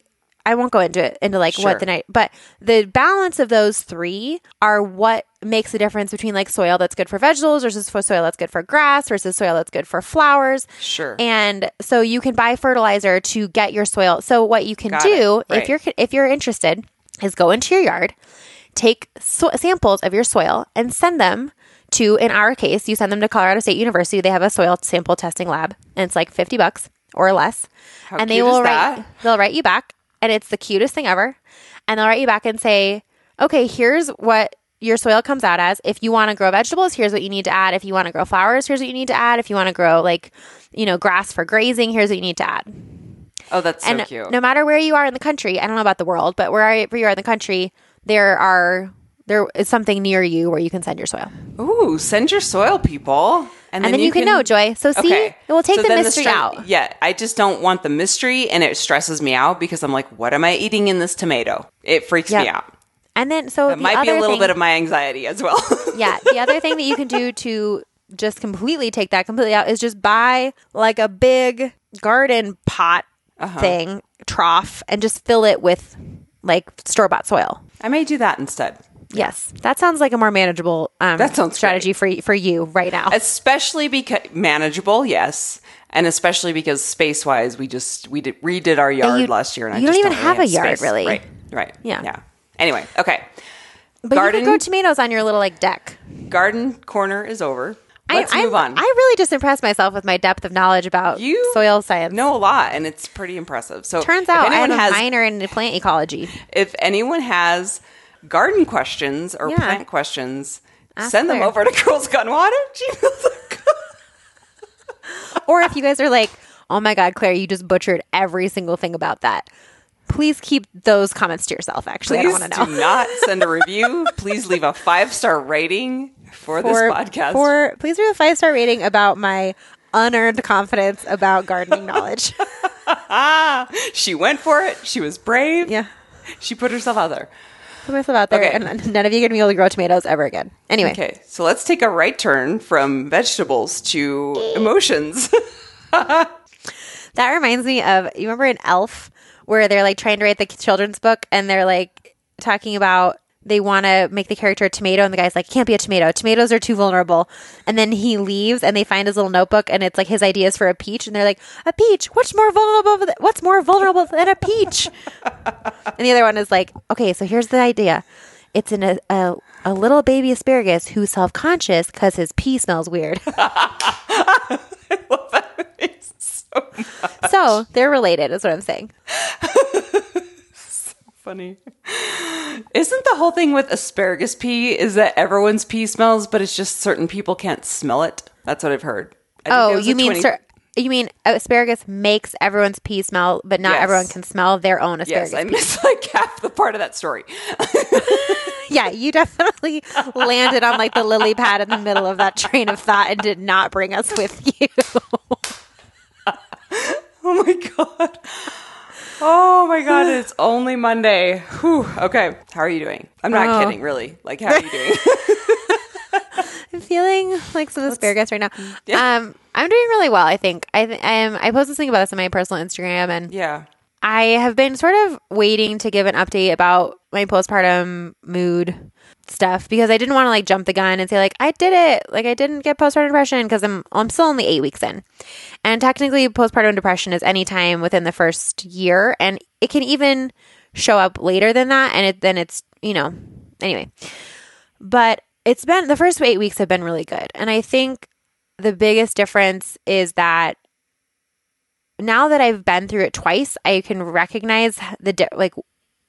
[SPEAKER 1] I won't go into it into like
[SPEAKER 2] Sure.
[SPEAKER 1] what the night, but the balance of those three are what makes the difference between like soil that's good for vegetables versus for soil that's good for grass versus soil that's good for flowers.
[SPEAKER 2] Sure.
[SPEAKER 1] And so you can buy fertilizer to get your soil. So what you can
[SPEAKER 2] Got
[SPEAKER 1] do.
[SPEAKER 2] Right.
[SPEAKER 1] if you're if you're interested is go into your yard, take so- samples of your soil and send them to in our case, you send them to Colorado State University. They have a soil sample testing lab and it's like 50 bucks or less.
[SPEAKER 2] How
[SPEAKER 1] and they will write they'll write you back and it's the cutest thing ever. And they'll write you back and say, "Okay, here's what your soil comes out as. If you want to grow vegetables, here's what you need to add. If you want to grow flowers, here's what you need to add. If you want to grow like, you know, grass for grazing, here's what you need to add."
[SPEAKER 2] Oh, that's so cute.
[SPEAKER 1] no matter where you are in the country, I don't know about the world, but wherever you are in the country, there are there is something near you where you can send your soil.
[SPEAKER 2] Ooh, send your soil, people.
[SPEAKER 1] And then you can know, Joy. So see, it will take the
[SPEAKER 2] then
[SPEAKER 1] mystery
[SPEAKER 2] stre-
[SPEAKER 1] out.
[SPEAKER 2] Yeah, I just don't want the mystery, and it stresses me out because I'm like, what am I eating in this tomato? It freaks me out.
[SPEAKER 1] And then so
[SPEAKER 2] It
[SPEAKER 1] the
[SPEAKER 2] might be a little
[SPEAKER 1] thing-
[SPEAKER 2] bit of my anxiety as well. [LAUGHS]
[SPEAKER 1] yeah, the other thing that you can do to just completely take that completely out is just buy like a big garden pot
[SPEAKER 2] Uh-huh.
[SPEAKER 1] thing, trough, and just fill it with like store bought soil.
[SPEAKER 2] I may do that instead.
[SPEAKER 1] Yes, that sounds like a more manageable um,
[SPEAKER 2] That sounds
[SPEAKER 1] strategy for for you right now.
[SPEAKER 2] especially because manageable, yes, and especially because space wise, we just we did redid our yard
[SPEAKER 1] you-
[SPEAKER 2] last year, and I
[SPEAKER 1] you don't
[SPEAKER 2] just
[SPEAKER 1] even
[SPEAKER 2] really
[SPEAKER 1] have a yard,
[SPEAKER 2] space.
[SPEAKER 1] really.
[SPEAKER 2] Right, right,
[SPEAKER 1] Yeah.
[SPEAKER 2] yeah. Anyway, okay,
[SPEAKER 1] but
[SPEAKER 2] garden-
[SPEAKER 1] you can grow tomatoes on your little like deck.
[SPEAKER 2] garden corner is over. Let's
[SPEAKER 1] I,
[SPEAKER 2] move
[SPEAKER 1] I'm-
[SPEAKER 2] on.
[SPEAKER 1] I really just impressed myself with my depth of knowledge about
[SPEAKER 2] You
[SPEAKER 1] soil science.
[SPEAKER 2] know a lot, and it's pretty impressive. So
[SPEAKER 1] Turns out I have a
[SPEAKER 2] has
[SPEAKER 1] minor in plant ecology.
[SPEAKER 2] if anyone has garden questions or
[SPEAKER 1] Yeah.
[SPEAKER 2] plant questions,
[SPEAKER 1] Ask
[SPEAKER 2] send them
[SPEAKER 1] Claire.
[SPEAKER 2] over to Girls Gone WOD. gmail.com.
[SPEAKER 1] Or if you guys are like, oh my God, Claire, you just butchered every single thing about that. Please keep those comments to yourself. Actually, I
[SPEAKER 2] Please
[SPEAKER 1] don't want to know.
[SPEAKER 2] do not send a [LAUGHS] review. Please leave a five star rating for, this podcast.
[SPEAKER 1] For please leave a five star rating about my unearned confidence about gardening knowledge.
[SPEAKER 2] ah, [LAUGHS] [LAUGHS] she went for it. She was brave.
[SPEAKER 1] yeah,
[SPEAKER 2] She put herself out there.
[SPEAKER 1] Put myself out there,
[SPEAKER 2] Okay.
[SPEAKER 1] and none of you are gonna be able to grow tomatoes ever again. Anyway,
[SPEAKER 2] Okay, so let's take a right turn from vegetables to emotions. [LAUGHS]
[SPEAKER 1] that reminds me of you remember an Elf where they're like trying to write the children's book and they're like talking about they want to make the character a tomato and the guy's like can't be a tomato. Tomatoes are too vulnerable. And then he leaves and they find his little notebook and it's like his ideas for a peach and they're like a peach? What's more vulnerable th- what's more vulnerable than a peach? And the other one is like okay so here's the idea. It's in a, a, a little baby asparagus who's self-conscious because his pee smells weird. [LAUGHS]
[SPEAKER 2] So
[SPEAKER 1] so they're related is what i'm saying [LAUGHS]
[SPEAKER 2] funny. Isn't the whole thing with asparagus pea is that everyone's pee smells, but it's just certain people can't smell it? That's what I've heard. I
[SPEAKER 1] Oh, you mean
[SPEAKER 2] 20
[SPEAKER 1] sir, you mean asparagus makes everyone's pee smell, but not
[SPEAKER 2] Yes.
[SPEAKER 1] everyone can smell their own asparagus?
[SPEAKER 2] Yes,
[SPEAKER 1] asparagus.
[SPEAKER 2] I
[SPEAKER 1] pee.
[SPEAKER 2] missed like half the part of that story. [LAUGHS]
[SPEAKER 1] yeah, you definitely landed on like the lily pad in the middle of that train of thought and did not bring us with you. [LAUGHS]
[SPEAKER 2] Oh my god. Oh my god, [SIGHS] it's only Monday. Whew. Okay. How are you doing? I'm not
[SPEAKER 1] Oh.
[SPEAKER 2] kidding, really. Like how are you doing? [LAUGHS]
[SPEAKER 1] I'm feeling like some asparagus right now.
[SPEAKER 2] Yeah.
[SPEAKER 1] Um, I'm doing really well. I think I th- um, I posted something about this on my personal Instagram, and
[SPEAKER 2] yeah.
[SPEAKER 1] I have been sort of waiting to give an update about my postpartum mood stuff because I didn't want to like jump the gun and say like I did it, like I didn't get postpartum depression because I'm I'm still only 8 weeks in. And technically postpartum depression is any time within the first year and it can even show up later than that and it then it's, you know, anyway. But it's been the first 8 weeks have been really good. And I think the biggest difference is that now that I've been through it twice, I can recognize the di- like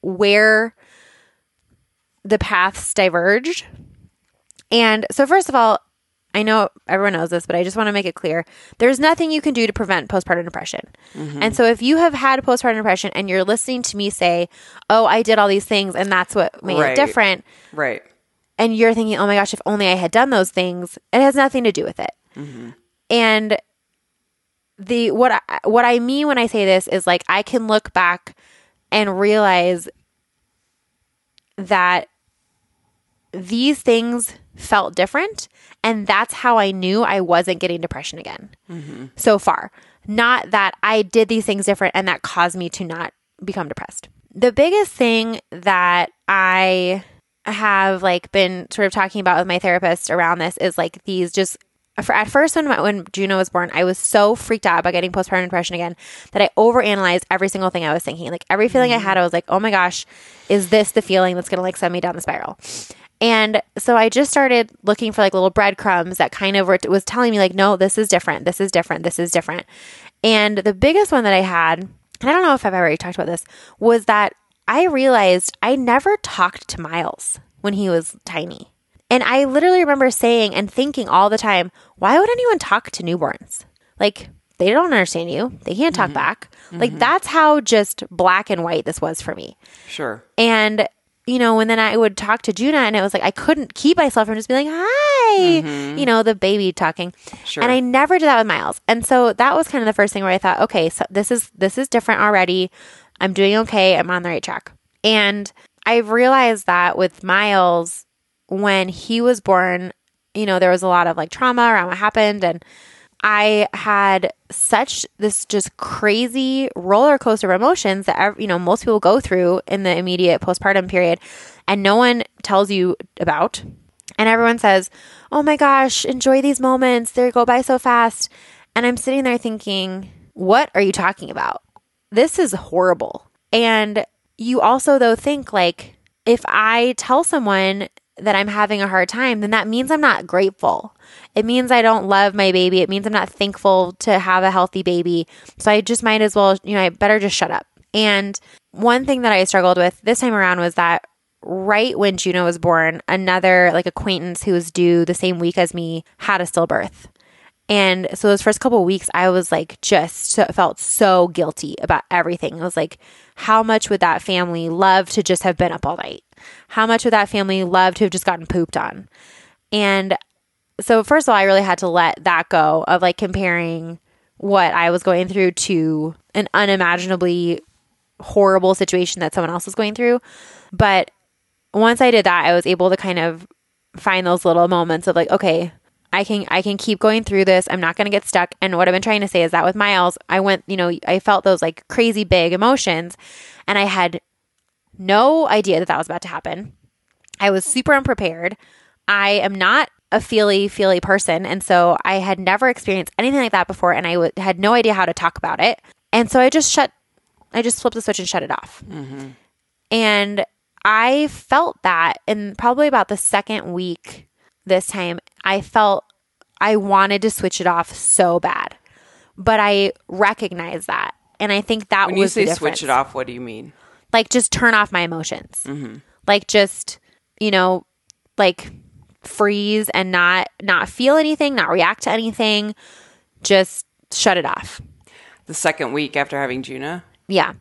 [SPEAKER 1] where the paths diverged. And so first of all, I know everyone knows this, but I just want to make it clear. There's nothing you can do to prevent postpartum depression. Mm-hmm. And so if you have had postpartum depression and you're listening to me say, "Oh, I did all these things and that's what made
[SPEAKER 2] Right.
[SPEAKER 1] it different."
[SPEAKER 2] Right.
[SPEAKER 1] and you're thinking, "Oh my gosh, if only I had done those things." It has nothing to do with it. Mm-hmm. And the what I, what I mean when I say this is like I can look back and realize that these things felt different and that's how I knew I wasn't getting depression again. Mm-hmm. So far. Not that I did these things different and that caused me to not become depressed. The biggest thing that I have like been sort of talking about with my therapist around this is like these just for, at first when my, when Juno was born, I was so freaked out about getting postpartum depression again that I overanalyzed every single thing I was thinking. Like every feeling I mm-hmm. had, I was like, "Oh my gosh, is this the feeling that's going to like send me down the spiral?" And so I just started looking for like little breadcrumbs that kind of were, was telling me like, "No, this is different. This is different. This is different." And the biggest one that I had, and I don't know if I've already talked about this, was that I realized I never talked to Miles when he was tiny. And I literally remember saying and thinking all the time, why would anyone talk to newborns? Like, they don't understand you. They can't talk mm-hmm. back. Like, mm-hmm. that's how just black and white this was for me.
[SPEAKER 2] Sure.
[SPEAKER 1] And, you know, and then I would talk to Juna and it was like, I couldn't keep myself from just being like, hi, mm-hmm. you know, the baby talking.
[SPEAKER 2] Sure.
[SPEAKER 1] And I never did that with Miles. And so that was kind of the first thing where I thought, okay, so this is, this is different already. I'm doing okay. I'm on the right track. And I've realized that with Miles, when he was born, you know, there was a lot of like trauma around what happened. And I had such this just crazy roller coaster of emotions that, you know, most people go through in the immediate postpartum period and no one tells you about. And everyone says, oh my gosh, enjoy these moments. They go by so fast. And I'm sitting there thinking, what are you talking about? This is horrible. And you also, though, think like, if I tell someone that I'm having a hard time, then that means I'm not grateful. It means I don't love my baby. It means I'm not thankful to have a healthy baby. So I just might as well, you know, I better just shut up. And one thing that I struggled with this time around was that right when Juno was born, another like acquaintance who was due the same week as me had a stillbirth. And so those first couple of weeks, I was like, just felt so guilty about everything. I was like, how much would that family love to just have been up all night? How much would that family love to have just gotten pooped on? And so, first of all, I really had to let that go of like comparing what I was going through to an unimaginably horrible situation that someone else was going through. But once I did that, I was able to kind of find those little moments of like, okay, I can I can keep going through this. I'm not going to get stuck. And what I've been trying to say is that with Miles, I went, you know, I felt those like crazy big emotions and I had no idea that that was about to happen. I was super unprepared. I am not a feely feely person and so I had never experienced anything like that before and I w- had no idea how to talk about it. And so I just shut I just flipped the switch and shut it off. Mm-hmm. And I felt that in probably about the second week this time, I felt I wanted to switch it off so bad. But I recognize that. And I think that
[SPEAKER 2] When you
[SPEAKER 1] was
[SPEAKER 2] say
[SPEAKER 1] the
[SPEAKER 2] switch it off, what do you mean?
[SPEAKER 1] Like just turn off my emotions. Mm-hmm. Like just, you know, like freeze and not not feel anything, not react to anything. Just shut it off.
[SPEAKER 2] The second week after having Juna?
[SPEAKER 1] Yeah.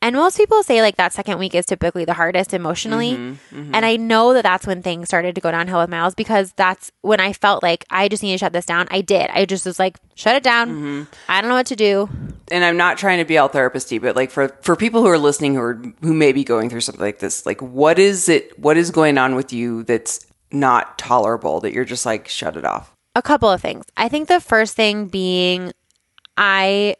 [SPEAKER 1] And most people say like that second week is typically the hardest emotionally.
[SPEAKER 2] Mm-hmm,
[SPEAKER 1] And I know that that's when things started to go downhill with Miles because that's when I felt like I just need to shut this down. I did. I just was like, shut it down.
[SPEAKER 2] Mm-hmm.
[SPEAKER 1] I don't know what to do.
[SPEAKER 2] and I'm not trying to be all therapist but like for for people who are listening who are who may be going through something like this, like what is it what is going on with you that's not tolerable that you're just like shut it off?
[SPEAKER 1] A couple of things. I think the first thing being I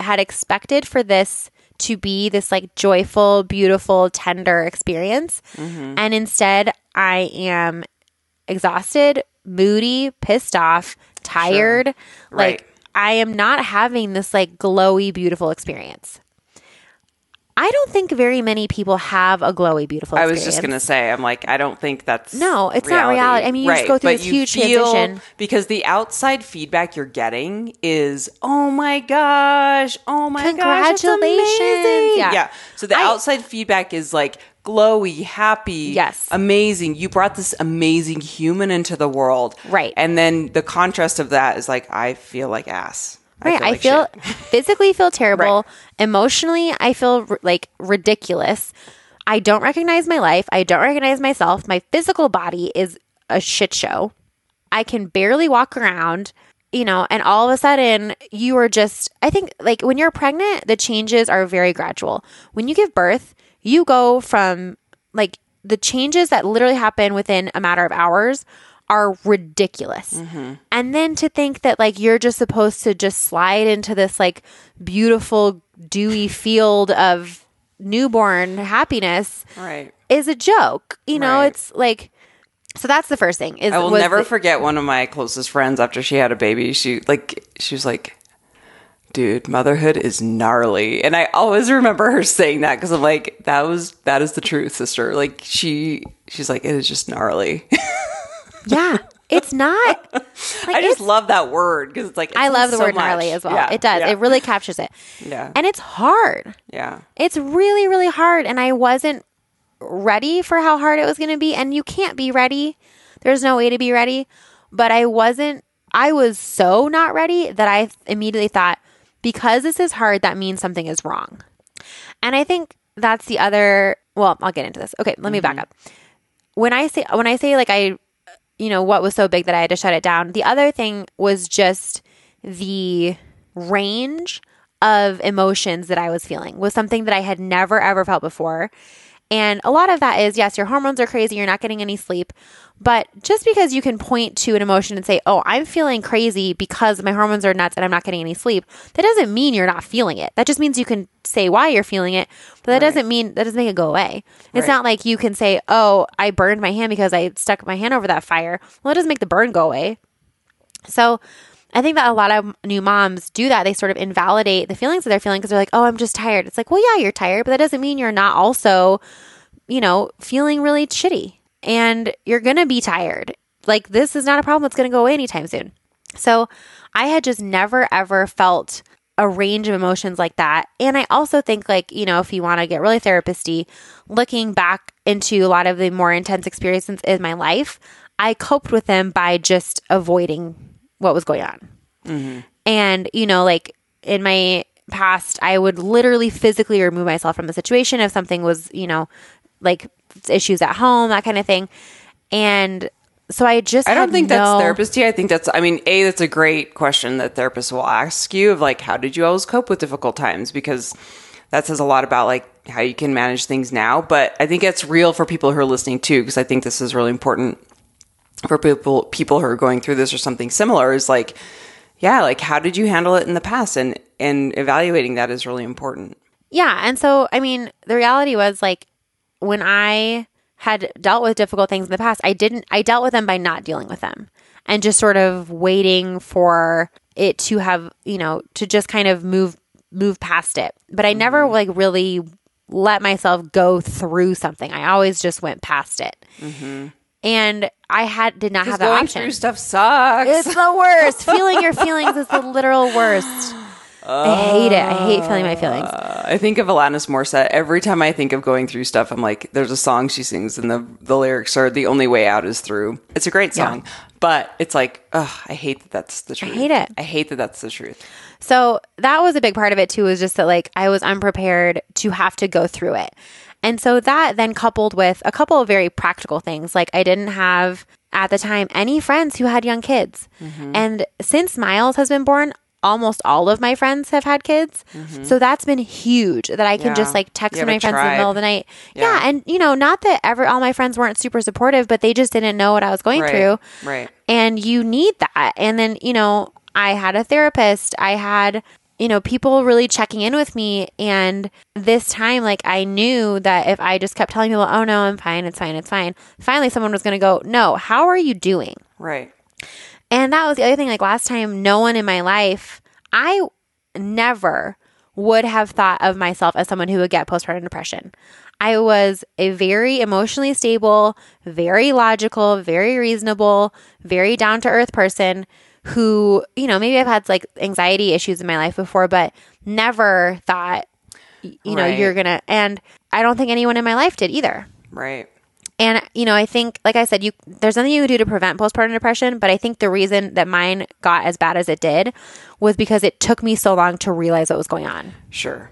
[SPEAKER 1] had expected for this to be this like joyful, beautiful, tender experience.
[SPEAKER 2] Mm-hmm.
[SPEAKER 1] And instead, I am exhausted, moody, pissed off, tired.
[SPEAKER 2] Right.
[SPEAKER 1] Like, I am not having this like glowy, beautiful experience. I don't think very many people have a glowy, beautiful
[SPEAKER 2] I was just gonna say, I'm like, I don't think that's
[SPEAKER 1] No, it's not reality. I mean, you just go through
[SPEAKER 2] but
[SPEAKER 1] this huge transition.
[SPEAKER 2] because the outside feedback you're getting is, oh my gosh, oh my gosh,
[SPEAKER 1] Congratulations.
[SPEAKER 2] amazing."
[SPEAKER 1] Yeah.
[SPEAKER 2] yeah. So the
[SPEAKER 1] I-
[SPEAKER 2] outside feedback is like glowy, happy,
[SPEAKER 1] Yes.
[SPEAKER 2] amazing. You brought this amazing human into the world,
[SPEAKER 1] Right.
[SPEAKER 2] And then the contrast of that is like, I feel like ass.
[SPEAKER 1] Right. I
[SPEAKER 2] like
[SPEAKER 1] feel
[SPEAKER 2] shit. [LAUGHS]
[SPEAKER 1] physically feel terrible.
[SPEAKER 2] Right.
[SPEAKER 1] Emotionally, I feel r- like ridiculous. I don't recognize my life. I don't recognize myself. My physical body is a shit show. I can barely walk around, you know, and all of a sudden you are just, I think like when you're pregnant, the changes are very gradual. When you give birth, you go from like the changes that literally happen within a matter of hours are ridiculous. Mm-hmm. And then to think that like you're just supposed to just slide into this like beautiful dewy field of newborn happiness
[SPEAKER 2] right.
[SPEAKER 1] is a joke. You know,
[SPEAKER 2] Right.
[SPEAKER 1] it's like so that's the first thing. Is
[SPEAKER 2] I will never
[SPEAKER 1] the-
[SPEAKER 2] forget one of my closest friends after she had a baby. She like she was like, "Dude, motherhood is gnarly," and I always remember her saying that because I'm like, "That was that is the truth, sister." Like she she's like, "It is just gnarly." [LAUGHS]
[SPEAKER 1] Yeah, it's not. [LAUGHS] Like,
[SPEAKER 2] I just love that word because it's like it
[SPEAKER 1] I love the
[SPEAKER 2] so
[SPEAKER 1] word gnarly
[SPEAKER 2] much.
[SPEAKER 1] as well.
[SPEAKER 2] Yeah,
[SPEAKER 1] it does.
[SPEAKER 2] Yeah,
[SPEAKER 1] It really captures it.
[SPEAKER 2] Yeah.
[SPEAKER 1] And it's hard.
[SPEAKER 2] yeah.
[SPEAKER 1] It's really, really hard. And I wasn't ready for how hard it was going to be. And you can't be ready. There's no way to be ready. But I wasn't, I was so not ready that I immediately thought, because this is hard, that means something is wrong. And I think that's the other, well, I'll get into this. Okay, let me back mm-hmm. up. When I say, when I say like I, you know, what was so big that I had to shut it down, the other thing was just the range of emotions that I was feeling was something that I had never ever felt before. And a lot of that is yes, your hormones are crazy, you're not getting any sleep. But just because you can point to an emotion and say, oh, I'm feeling crazy because my hormones are nuts and I'm not getting any sleep, that doesn't mean you're not feeling it. That just means you can say why you're feeling it, but that doesn't mean that doesn't make it go away. It's
[SPEAKER 2] Right.
[SPEAKER 1] not like you can say, oh, I burned my hand because I stuck my hand over that fire. Well, it doesn't make the burn go away. So I think that a lot of new moms do that. They sort of invalidate the feelings that they're feeling because they're like, oh, I'm just tired. It's like, well, yeah, you're tired, but that doesn't mean you're not also, you know, feeling really shitty. And you're going to be tired. Like, this is not a problem that's going to go away anytime soon. So I had just never, ever felt a range of emotions like that. And I also think, like, you know, if you want to get really therapist-y, looking back into a lot of the more intense experiences in my life, I coped with them by just avoiding what was going on. Mm-hmm. And, you know, like in my past, I would literally physically remove myself from the situation if something was, you know, like issues at home, that kind of thing. And so I just
[SPEAKER 2] I don't think
[SPEAKER 1] no-
[SPEAKER 2] that's therapist I think that's, I mean, A, that's a great question that therapists will ask you of like, how did you always cope with difficult times? Because that says a lot about like how you can manage things now. But I think it's real for people who are listening too, because I think this is really important for people, people who are going through this or something similar is like, yeah, like how did you handle it in the past? And, and evaluating that is really important.
[SPEAKER 1] Yeah. And so, I mean, the reality was like when I had dealt with difficult things in the past, I didn't, I dealt with them by not dealing with them and just sort of waiting for it to have, you know, to just kind of move, move past it. But I never mm-hmm. like really let myself go through something. I always just went past it. Mm-hmm. And I had, did not have that
[SPEAKER 2] Going
[SPEAKER 1] option.
[SPEAKER 2] through stuff sucks.
[SPEAKER 1] It's the worst. Feeling your feelings is the literal worst. I hate it. I hate feeling my feelings.
[SPEAKER 2] Uh, I think of Alanis Morissette. Every time I think of going through stuff, I'm like, there's a song she sings, and the, the lyrics are, The only way out is through. It's a great song, but it's like, ugh, I hate that that's the truth.
[SPEAKER 1] I hate it.
[SPEAKER 2] I hate that that's the truth.
[SPEAKER 1] So that was a big part of it too, was just that like I was unprepared to have to go through it. And so that then coupled with a couple of very practical things, like I didn't have at the time any friends who had young kids. And since Miles has been born, almost all of my friends have had kids. So that's been huge that I can
[SPEAKER 2] Yeah.
[SPEAKER 1] just like text my friends in the middle of the night. Yeah.
[SPEAKER 2] Yeah.
[SPEAKER 1] And you know, not that ever all my friends weren't super supportive, but they just didn't know what I was going
[SPEAKER 2] Right.
[SPEAKER 1] through
[SPEAKER 2] Right.
[SPEAKER 1] and you need that and then you know i had a therapist i had you know, people really checking in with me. And this time, like, I knew that if I just kept telling people, oh no, I'm fine, it's fine, it's fine, finally someone was going to go, no, how are you doing?
[SPEAKER 2] Right.
[SPEAKER 1] And that was the other thing. Like, last time, no one in my life, I never would have thought of myself as someone who would get postpartum depression. I was a very emotionally stable, very logical, very reasonable, very down to earth person who, you know, maybe I've had like anxiety issues in my life before, but never thought, you know,
[SPEAKER 2] Right.
[SPEAKER 1] you're going to, and I don't think anyone in my life did either.
[SPEAKER 2] Right.
[SPEAKER 1] And you know, I think, like I said, you there's nothing you can do to prevent postpartum depression. But I think the reason that mine got as bad as it did was because it took me so long to realize what was going on.
[SPEAKER 2] Sure.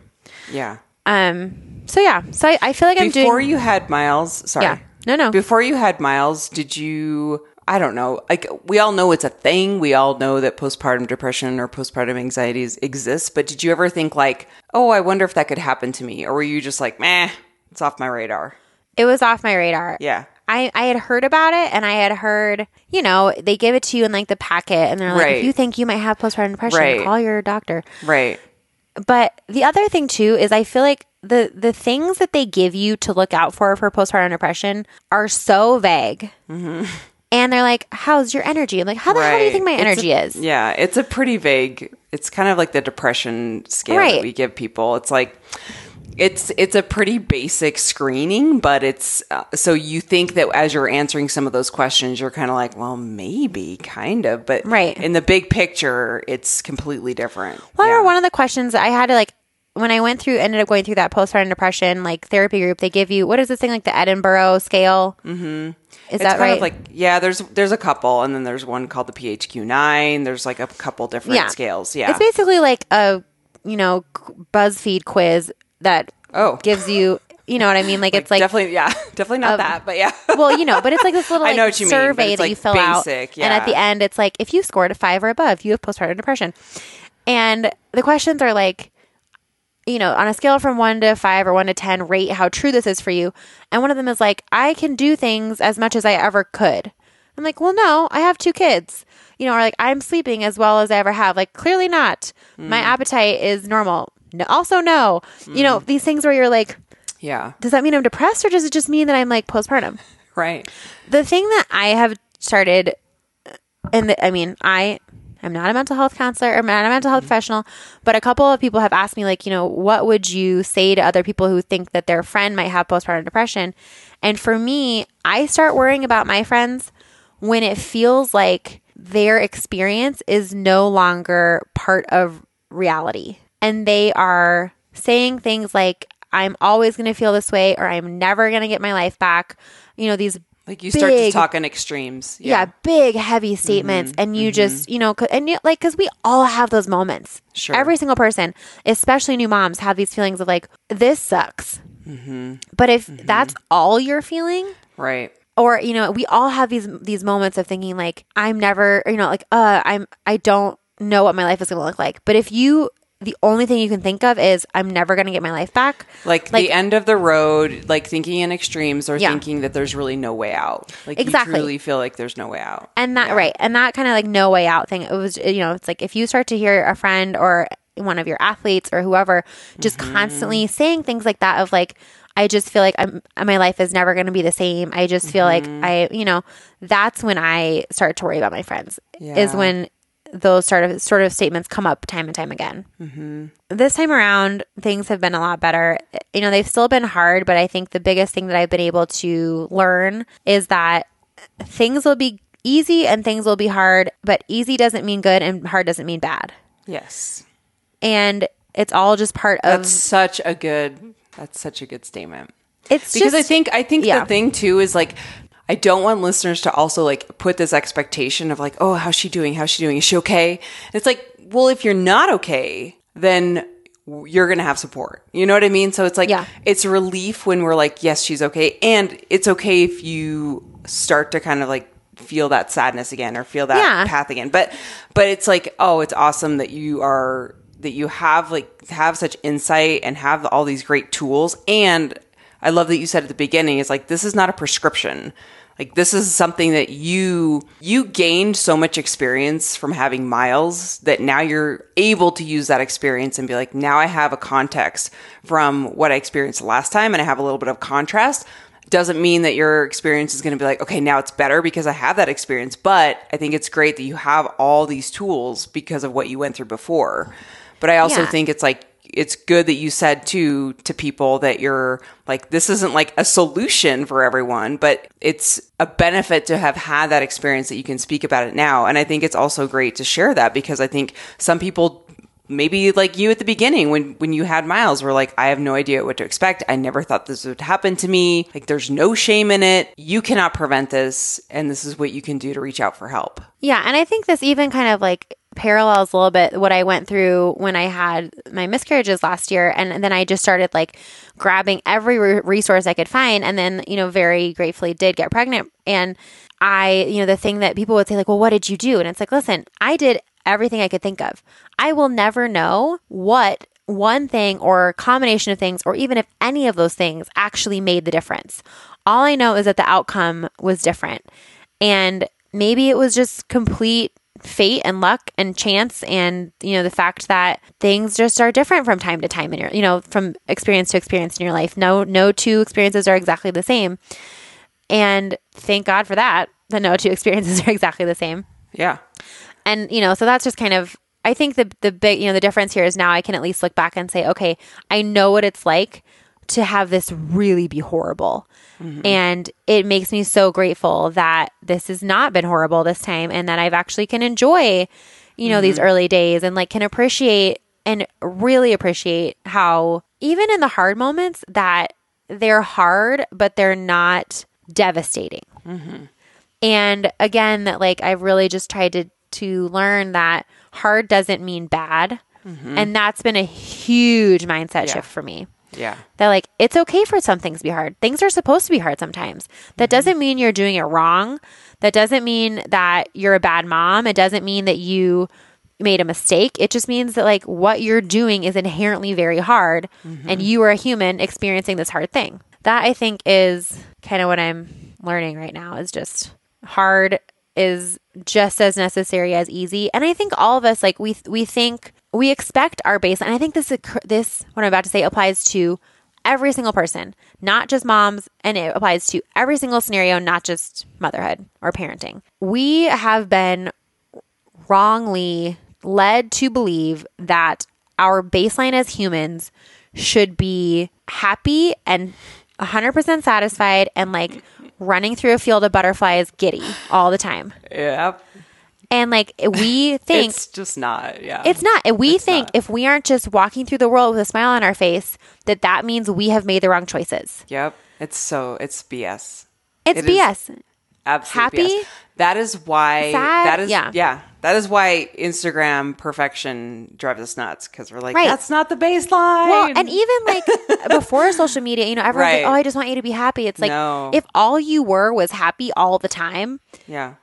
[SPEAKER 2] Yeah.
[SPEAKER 1] Um. So yeah. So I, I feel like I'm doing.
[SPEAKER 2] Before you had Miles, sorry.
[SPEAKER 1] Yeah. No, no.
[SPEAKER 2] Before you had Miles, did you I don't know. Like we all know it's a thing. We all know that postpartum depression or postpartum anxieties exist, but did you ever think like, "Oh, I wonder if that could happen to me?" Or were you just like, "Meh, it's off my radar."
[SPEAKER 1] it was off my radar.
[SPEAKER 2] Yeah.
[SPEAKER 1] I, I had heard about it and I had heard, you know, they give it to you in like the packet and they're like,
[SPEAKER 2] Right.
[SPEAKER 1] if you think you might have postpartum depression,
[SPEAKER 2] Right.
[SPEAKER 1] call your doctor.
[SPEAKER 2] Right.
[SPEAKER 1] But the other thing too is I feel like the the things that they give you to look out for for postpartum depression are so vague. Mm-hmm. [LAUGHS] And they're like, "How's your energy?" I'm like, "How the hell do you think my energy
[SPEAKER 2] a-
[SPEAKER 1] is?"
[SPEAKER 2] Yeah, it's a pretty vague. It's kind of like the depression scale
[SPEAKER 1] Right.
[SPEAKER 2] that we give people. It's like it's it's a pretty basic screening, but it's uh, so you think that as you're answering some of those questions, you're kind of like, well, maybe, kind of, but
[SPEAKER 1] Right.
[SPEAKER 2] in the big picture, it's completely different.
[SPEAKER 1] Well,
[SPEAKER 2] Yeah.
[SPEAKER 1] one of the questions I had to like when I went through, ended up going through that postpartum depression like therapy group. They give you what is this thing like the Edinburgh scale? Mm-hmm. Is
[SPEAKER 2] It's
[SPEAKER 1] that
[SPEAKER 2] kind
[SPEAKER 1] right?
[SPEAKER 2] of like yeah, there's there's a couple, and then there's one called the PHQ nine. There's like a couple different
[SPEAKER 1] Yeah.
[SPEAKER 2] scales. Yeah,
[SPEAKER 1] It's basically like a you know BuzzFeed quiz that
[SPEAKER 2] Oh.
[SPEAKER 1] gives you you know what I mean? Like, [LAUGHS] it's like
[SPEAKER 2] definitely yeah, [LAUGHS] definitely not that, but yeah. [LAUGHS]
[SPEAKER 1] well, you know, but it's like this little
[SPEAKER 2] I know what you mean,
[SPEAKER 1] survey
[SPEAKER 2] it's,
[SPEAKER 1] that
[SPEAKER 2] like,
[SPEAKER 1] you fill out,
[SPEAKER 2] basic,
[SPEAKER 1] and at the end, it's like if you scored a five or above, you have postpartum depression. And the questions are like, you know, on a scale from one to five or one to ten, rate how true this is for you. And one of them is like, I can do things as much as I ever could. I'm like, well, no, I have two kids. You know, or like I'm sleeping as well as I ever have. Like clearly not. My
[SPEAKER 2] Mm.
[SPEAKER 1] appetite is normal. No, also no. You know, these things where you're like,
[SPEAKER 2] Yeah,
[SPEAKER 1] does that mean I'm depressed or does it just mean that I'm like postpartum? [LAUGHS]
[SPEAKER 2] right.
[SPEAKER 1] the thing that I have started, and the, I mean, I am not a mental health counselor or not a mental health mm-hmm. professional, but a couple of people have asked me, like, you know, what would you say to other people who think that their friend might have postpartum depression? And for me, I start worrying about my friends when it feels like their experience is no longer part of reality and they are saying things like, I'm always going to feel this way or I'm never going to get my life back. You know, these
[SPEAKER 2] Like you start to talk in extremes.
[SPEAKER 1] yeah,
[SPEAKER 2] Yeah,
[SPEAKER 1] big heavy statements mm-hmm. and you mm-hmm. just you know, and you, like because we all have those moments.
[SPEAKER 2] Sure.
[SPEAKER 1] every single person especially new moms have these feelings of like this sucks. Mm-hmm. But if that's all you're feeling
[SPEAKER 2] right.
[SPEAKER 1] or you know we all have these these moments of thinking like i'm never you know like uh i'm i don't know what my life is going to look like. But if you the only thing you can think of is i'm never going to get my life back
[SPEAKER 2] Like,
[SPEAKER 1] Like-
[SPEAKER 2] the end of the road, like thinking in extremes or
[SPEAKER 1] Yeah.
[SPEAKER 2] thinking that there's really no way out. Like
[SPEAKER 1] Exactly.
[SPEAKER 2] you truly feel like there's no way out.
[SPEAKER 1] and that right and that kind of like no way out thing it was you know it's like if you start to hear a friend or one of your athletes or whoever just
[SPEAKER 2] Mm-hmm.
[SPEAKER 1] constantly saying things like that of like i just feel like i'm my life is never going to be the same i just feel
[SPEAKER 2] Mm-hmm.
[SPEAKER 1] like i you know that's when i start to worry about my friends is when those sort of sort of statements come up time and time again
[SPEAKER 2] Mm-hmm.
[SPEAKER 1] this time around things have been a lot better you know they've still been hard but i think the biggest thing that i've been able to learn is that things will be easy and things will be hard but easy doesn't mean good and hard doesn't mean bad
[SPEAKER 2] Yes,
[SPEAKER 1] and it's all just part of
[SPEAKER 2] that's such a good. That's such a good statement.
[SPEAKER 1] it's
[SPEAKER 2] because
[SPEAKER 1] just
[SPEAKER 2] I think I think
[SPEAKER 1] yeah.
[SPEAKER 2] the thing too is like I don't want listeners to also like put this expectation of like, oh, how's she doing? How's she doing? Is she okay? And it's like, well, if you're not okay, then you're gonna have support. You know what I mean? So it's like
[SPEAKER 1] Yeah.
[SPEAKER 2] it's relief when we're like, yes, she's okay, and it's okay if you start to kind of like feel that sadness again or feel that
[SPEAKER 1] Yeah.
[SPEAKER 2] path again. But but it's like, oh, it's awesome that you are that you have like have such insight and have all these great tools and I love that you said at the beginning it's like this is not a prescription. Like this is something that you you gained so much experience from having miles that now you're able to use that experience and be like, now I have a context from what I experienced last time and I have a little bit of contrast doesn't mean that your experience is going to be like, okay, now it's better because I have that experience. But I think it's great that you have all these tools because of what you went through before. But I also
[SPEAKER 1] Yeah.
[SPEAKER 2] think it's like, it's good that you said too to people that you're like, this isn't like a solution for everyone, but it's a benefit to have had that experience that you can speak about it now. And I think it's also great to share that because I think some people maybe like you at the beginning when when you had miles were like i have no idea what to expect. I never thought this would happen to me. Like there's no shame in it. You cannot prevent this and this is what you can do to reach out for help.
[SPEAKER 1] Yeah, and I think this even kind of like parallels a little bit what I went through when I had my miscarriages last year and then I just started like grabbing every re- resource I could find and then, you know, very gratefully did get pregnant and I, you know, the thing that people would say like, "Well, what did you do?" And it's like, "Listen, I did everything I could think of. I will never know what one thing or combination of things or even if any of those things actually made the difference. All I know is that the outcome was different. And maybe it was just complete fate and luck and chance and you know the fact that things just are different from time to time in your you know from experience to experience in your life. No no two experiences are exactly the same. And thank god for that that no two [LAUGHS] experiences are exactly the same.
[SPEAKER 2] Yeah.
[SPEAKER 1] And you know so that's just kind of i think the the big you know the difference here is now i can at least look back and say okay i know what it's like to have this really be horrible. Mm-hmm. And it makes me so grateful that this has not been horrible this time and that i've actually can enjoy you know these mm-hmm. early days and like can appreciate and really appreciate how even in the hard moments that they're hard but they're not devastating. Mm-hmm. And again, that like I've really just tried to to learn that hard doesn't mean bad. And that's been a huge mindset shift for me.
[SPEAKER 2] Yeah
[SPEAKER 1] That like it's okay for some things to be hard. Things are supposed to be hard sometimes. That mm-hmm. doesn't mean you're doing it wrong. That doesn't mean that you're a bad mom. It doesn't mean that you made a mistake. It just means that like what you're doing is inherently very hard and mm-hmm. you are a human experiencing this hard thing. That I think is kind of what I'm learning right now is just hard is just as necessary as easy. And I think all of us like we we think we expect our baseline. And I think this this what I'm about to say applies to every single person, not just moms, and it applies to every single scenario, not just motherhood or parenting. We have been wrongly led to believe that our baseline as humans should be happy and 100% satisfied and like running through a field of butterflies giddy all the time.
[SPEAKER 2] yeah
[SPEAKER 1] And like we [LAUGHS] think
[SPEAKER 2] it's just not yeah
[SPEAKER 1] it's not. We think
[SPEAKER 2] not.
[SPEAKER 1] if we aren't just walking through the world with a smile on our face, that that means we have made the wrong choices.
[SPEAKER 2] yep it's so it's bs
[SPEAKER 1] It's
[SPEAKER 2] It
[SPEAKER 1] BS.
[SPEAKER 2] absolutely
[SPEAKER 1] Happy?
[SPEAKER 2] BS. that is why
[SPEAKER 1] Sad?
[SPEAKER 2] that is
[SPEAKER 1] Yeah.
[SPEAKER 2] yeah that is why instagram perfection drives us nuts because we're like
[SPEAKER 1] Right.
[SPEAKER 2] that's not the baseline
[SPEAKER 1] Well, and even like [LAUGHS] before social media, you know, everyone's
[SPEAKER 2] Right.
[SPEAKER 1] like, "Oh, I just want you to be happy." It's like
[SPEAKER 2] No.
[SPEAKER 1] if all you were was happy all the time,
[SPEAKER 2] yeah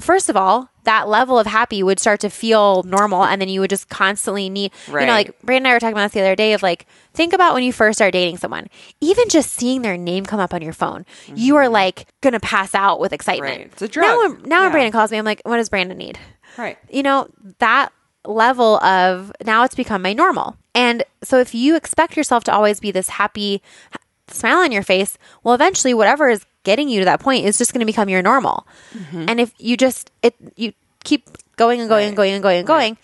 [SPEAKER 1] first of all, that level of happy would start to feel normal, and then you would just constantly need, right. you know, like Brandon and I were talking about this the other day of like, think about when you first start dating someone, even just seeing their name come up on your phone, you are like gonna pass out with excitement.
[SPEAKER 2] Mm-hmm. Right. It's a
[SPEAKER 1] Now, when, now when Brandon calls me, I'm like, what does Brandon need?
[SPEAKER 2] right
[SPEAKER 1] you know, that level of now it's become my normal. And so if you expect yourself to always be this happy smile on your face, well, eventually whatever is getting you to that point is just going to become your normal. Mm-hmm. And if you just, it, you keep going and going and going and going and going.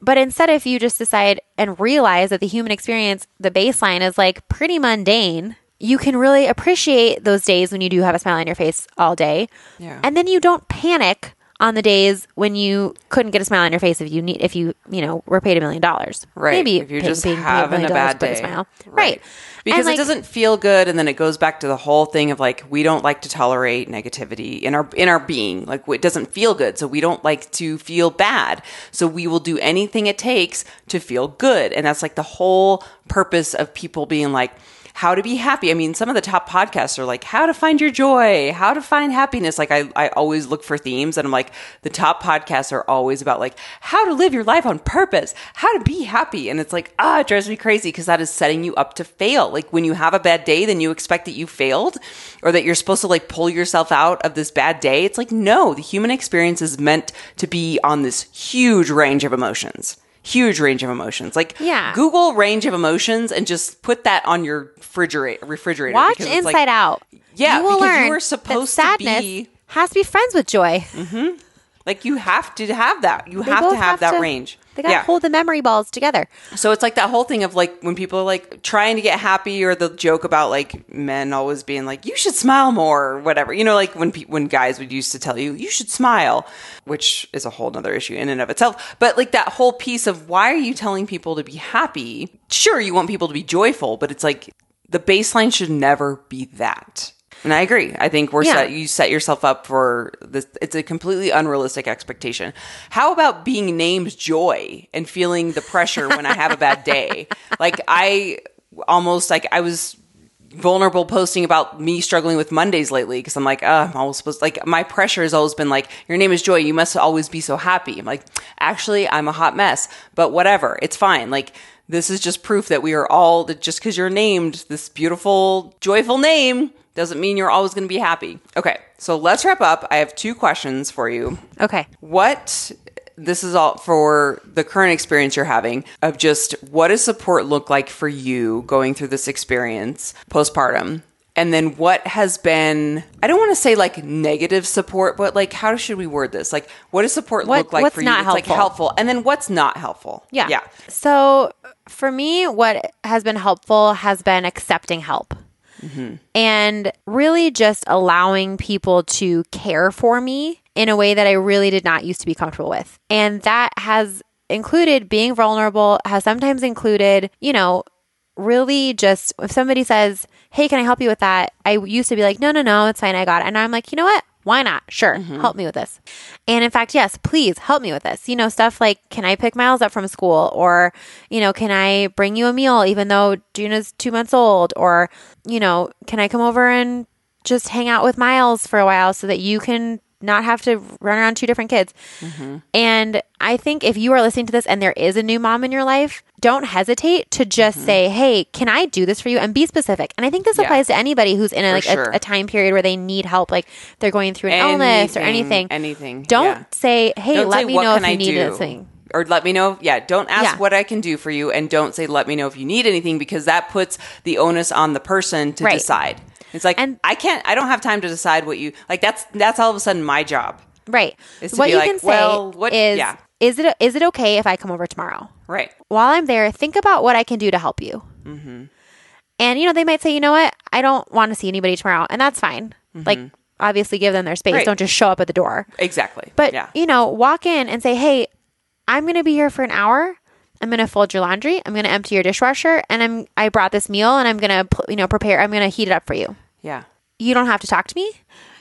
[SPEAKER 1] But instead, if you just decide and realize that the human experience, the baseline is like pretty mundane, you can really appreciate those days when you do have a smile on your face all day.
[SPEAKER 2] Yeah.
[SPEAKER 1] And then you don't panic on the days when you couldn't get a smile on your face if you need if you you know were paid a million dollars
[SPEAKER 2] Right.
[SPEAKER 1] maybe
[SPEAKER 2] if you're just
[SPEAKER 1] being
[SPEAKER 2] having a bad day.
[SPEAKER 1] smile right,
[SPEAKER 2] Because
[SPEAKER 1] And, like,
[SPEAKER 2] it doesn't feel good and then it goes back to the whole thing of like we don't like to tolerate negativity in our in our being. Like it doesn't feel good. So we don't like to feel bad. So we will do anything it takes to feel good. And that's like the whole purpose of people being like how to be happy. I mean, some of the top podcasts are like how to find your joy, how to find happiness. Like I, I always look for themes and I'm like, the top podcasts are always about like how to live your life on purpose, how to be happy. And it's like, ah, it drives me crazy because that is setting you up to fail. Like when you have a bad day, then you expect that you failed or that you're supposed to like pull yourself out of this bad day. It's like, no, the human experience is meant to be on this huge range of emotions. Huge range of emotions. Like
[SPEAKER 1] Yeah.
[SPEAKER 2] Google range of emotions and just put that on your refrigerator. Refrigerator.
[SPEAKER 1] Watch Inside
[SPEAKER 2] like-
[SPEAKER 1] Out.
[SPEAKER 2] Yeah,
[SPEAKER 1] you will
[SPEAKER 2] because you
[SPEAKER 1] learn
[SPEAKER 2] were
[SPEAKER 1] that
[SPEAKER 2] supposed to be-
[SPEAKER 1] has to be friends with joy. Mm-hmm.
[SPEAKER 2] Like you have to have that. You
[SPEAKER 1] They
[SPEAKER 2] have to
[SPEAKER 1] both
[SPEAKER 2] have, that range.
[SPEAKER 1] They got to
[SPEAKER 2] yeah.
[SPEAKER 1] hold the memory balls together.
[SPEAKER 2] So it's like that whole thing of like when people are like trying to get happy, or the joke about like men always being like, "You should smile more," or whatever. You know, like when pe- when guys would used to tell you, "You should smile," which is a whole nother issue in and of itself. But like that whole piece of why are you telling people to be happy? Sure, you want people to be joyful, but it's like the baseline should never be that. And I agree. I think we're
[SPEAKER 1] Yeah.
[SPEAKER 2] set, you set yourself up for this. It's a completely unrealistic expectation. How about being named Joy and feeling the pressure when I have a bad day? [LAUGHS] Like I almost like I was vulnerable posting about me struggling with Mondays lately because I'm like, uh, I'm always supposed like my pressure has always been like, your name is Joy, you must always be so happy. I'm like, actually, I'm a hot mess, but whatever, it's fine. Like this is just proof that we are all that just because you're named this beautiful, joyful name doesn't mean you're always going to be happy. Okay, so let's wrap up. I have two questions for you
[SPEAKER 1] Okay.
[SPEAKER 2] what this is all for the current experience you're having of just what does support look like for you going through this experience postpartum and then what has been i don't want to say like negative support but like how should we word this like what does support
[SPEAKER 1] What-
[SPEAKER 2] look like for you
[SPEAKER 1] not
[SPEAKER 2] that's like
[SPEAKER 1] helpful?
[SPEAKER 2] helpful and then what's not helpful
[SPEAKER 1] Yeah.
[SPEAKER 2] yeah
[SPEAKER 1] So for me, what has been helpful has been accepting help. And really just allowing people to care for me in a way that I really did not used to be comfortable with. And that has included being vulnerable, has sometimes included, you know, really just if somebody says, Hey, can I help you with that? I used to be like, No, no, no, it's fine. I got it. And I'm like, you know what? Why not? Sure. Mm-hmm. Help me with this. And in fact, yes, please help me with this. You know, stuff like, can I pick Miles up from school? Or, you know, can I bring you a meal even though Juna's two months old? Or, you know, can I come over and just hang out with Miles for a while so that you can not have to run around two different kids. Mm-hmm. And I think if you are listening to this and there is a new mom in your life, don't hesitate to just mm-hmm. say, "Hey, can I do this for you?" and be specific. And I think this
[SPEAKER 2] Yeah.
[SPEAKER 1] applies to anybody who's in a, like
[SPEAKER 2] sure.
[SPEAKER 1] a, a time period where they need help, like they're going through an illness or anything.
[SPEAKER 2] anything
[SPEAKER 1] Don't
[SPEAKER 2] yeah.
[SPEAKER 1] say, "Hey,
[SPEAKER 2] Don't
[SPEAKER 1] let
[SPEAKER 2] say,
[SPEAKER 1] me know if you
[SPEAKER 2] I
[SPEAKER 1] need
[SPEAKER 2] do?"
[SPEAKER 1] this thing."
[SPEAKER 2] Or let me know. Yeah, don't ask
[SPEAKER 1] Yeah.
[SPEAKER 2] what I can do for you, and don't say let me know if you need anything because that puts the onus on the person to
[SPEAKER 1] Right.
[SPEAKER 2] decide. It's like
[SPEAKER 1] And-
[SPEAKER 2] I can't. I don't have time to decide what you like. That's that's all of a sudden my job.
[SPEAKER 1] Right. What you
[SPEAKER 2] like,
[SPEAKER 1] can say
[SPEAKER 2] well, what-
[SPEAKER 1] is,
[SPEAKER 2] yeah.
[SPEAKER 1] is it is it okay if I come over tomorrow?
[SPEAKER 2] Right.
[SPEAKER 1] while I'm there, think about what I can do to help you.
[SPEAKER 2] Mm-hmm.
[SPEAKER 1] And, you know, they might say, you know what? I don't want to see anybody tomorrow. And that's fine. Like, obviously, give them their space.
[SPEAKER 2] Mm-hmm. Right.
[SPEAKER 1] Don't just show up at the door.
[SPEAKER 2] Exactly.
[SPEAKER 1] But,
[SPEAKER 2] yeah.
[SPEAKER 1] you know, walk in and say, hey, I'm going to be here for an hour. I'm going to fold your laundry. I'm going to empty your dishwasher. And I'm, I brought this meal and I'm going to, you know, prepare, I'm going to heat it up for you.
[SPEAKER 2] yeah.
[SPEAKER 1] You don't have to talk to me.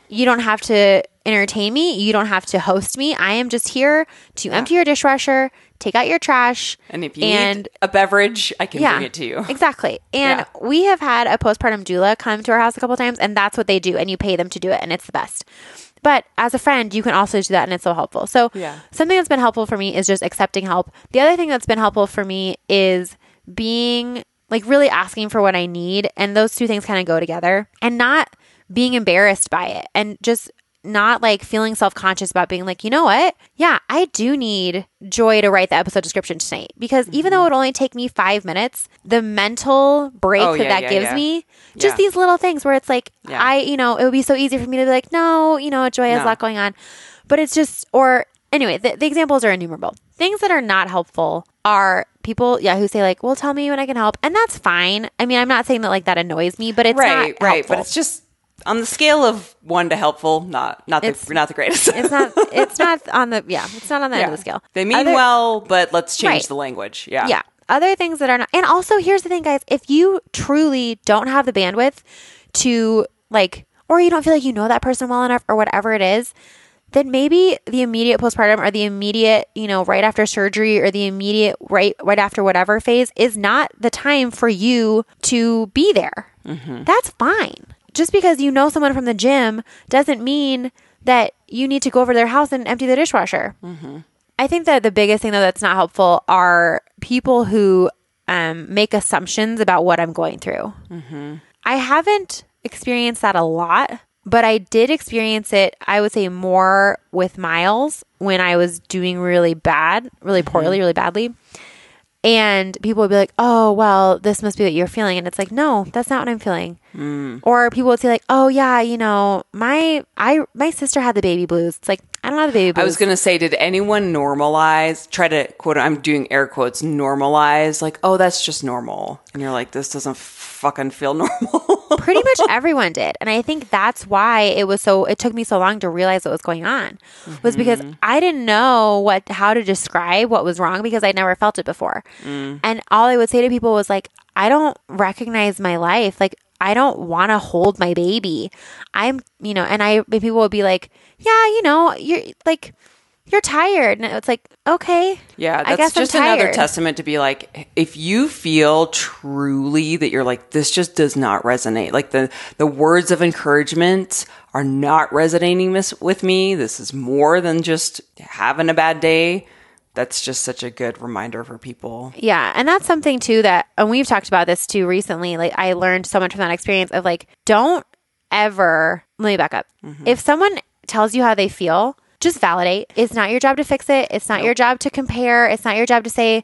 [SPEAKER 1] You don't have to entertain me. You don't have to host me. I am just here to empty your dishwasher, take out your trash.
[SPEAKER 2] And if you
[SPEAKER 1] and
[SPEAKER 2] need a beverage, I can bring it to you.
[SPEAKER 1] Exactly. And
[SPEAKER 2] Yeah.
[SPEAKER 1] we have had a postpartum doula come to our house a couple times, and that's what they do. And you pay them to do it, and it's the best. But as a friend, you can also do that, and it's so helpful. So,
[SPEAKER 2] Yeah.
[SPEAKER 1] something that's been helpful for me is just accepting help. The other thing that's been helpful for me is being like really asking for what I need. And those two things kind of go together and not being embarrassed by it and just not like feeling self conscious about being like, you know what? Yeah, I do need Joy to write the episode description tonight because even though it would only take me five minutes, the mental break
[SPEAKER 2] Mm-hmm. Oh,
[SPEAKER 1] that
[SPEAKER 2] yeah,
[SPEAKER 1] that
[SPEAKER 2] yeah,
[SPEAKER 1] gives
[SPEAKER 2] yeah.
[SPEAKER 1] me, just these little things where it's like. I, you know, it would be so easy for me to be like, no, you know, Joy has a lot going on. But it's just, or anyway, the, the examples are innumerable. Things that are not helpful are people, yeah, who say like, well, tell me when I can help. And that's fine. I mean, I'm not saying that like that annoys me, but it's
[SPEAKER 2] right.
[SPEAKER 1] not
[SPEAKER 2] Right.
[SPEAKER 1] helpful.
[SPEAKER 2] But it's just on the scale of one to helpful, not not the not the greatest.
[SPEAKER 1] it's not [LAUGHS] it's not on the yeah it's not on the end of the scale
[SPEAKER 2] They mean
[SPEAKER 1] Other-
[SPEAKER 2] well, but let's change
[SPEAKER 1] Right.
[SPEAKER 2] the language. Yeah.
[SPEAKER 1] yeah other things that are not and also here's the thing guys if you truly don't have the bandwidth to like or you don't feel like you know that person well enough or whatever it is then maybe the immediate postpartum or the immediate, you know, right after surgery or the immediate right right after whatever phase is not the time for you to be there. Mm-hmm. That's fine. Just because you know someone from the gym doesn't mean that you need to go over to their house and empty the dishwasher. Mm-hmm. I think that the biggest thing though that's not helpful are people who um, make assumptions about what I'm going through. Mm-hmm. I haven't experienced that a lot, but I did experience it, I would say, more with Miles when I was doing really bad, really mm-hmm. poorly, really badly. And people would be like, oh, well, this must be what you're feeling. And it's like, no, that's not what I'm feeling. Mm. Or people would say like, oh yeah, you know, my I my sister had the baby blues. It's like I don't have baby.
[SPEAKER 2] I was going to say, did anyone normalize, try to quote, I'm doing air quotes, normalize, like, oh, that's just normal. And you're like, this doesn't fucking feel [LAUGHS] normal.
[SPEAKER 1] pretty much everyone did and i think that's why it was so it took me so long to realize what was going on was mm-hmm. because i didn't know what how to describe what was wrong because i'd never felt it before mm. and all i would say to people was like i don't recognize my life like i don't want to hold my baby i'm you know and i people will be like yeah you know you're like you're tired and it's like okay
[SPEAKER 2] Yeah,
[SPEAKER 1] I
[SPEAKER 2] that's
[SPEAKER 1] guess I'm
[SPEAKER 2] just another testament to be like, if you feel truly that you're like, this just does not resonate, like the the words of encouragement are not resonating with me. This is more than just having a bad day. That's just such a good reminder for people.
[SPEAKER 1] Yeah, and that's something too that and we've talked about this too recently. Like I learned so much from that experience of like don't ever let me back up. Mm-hmm. If someone tells you how they feel, just validate. It's not your job to fix it. It's not your job to compare. It's not your job to say,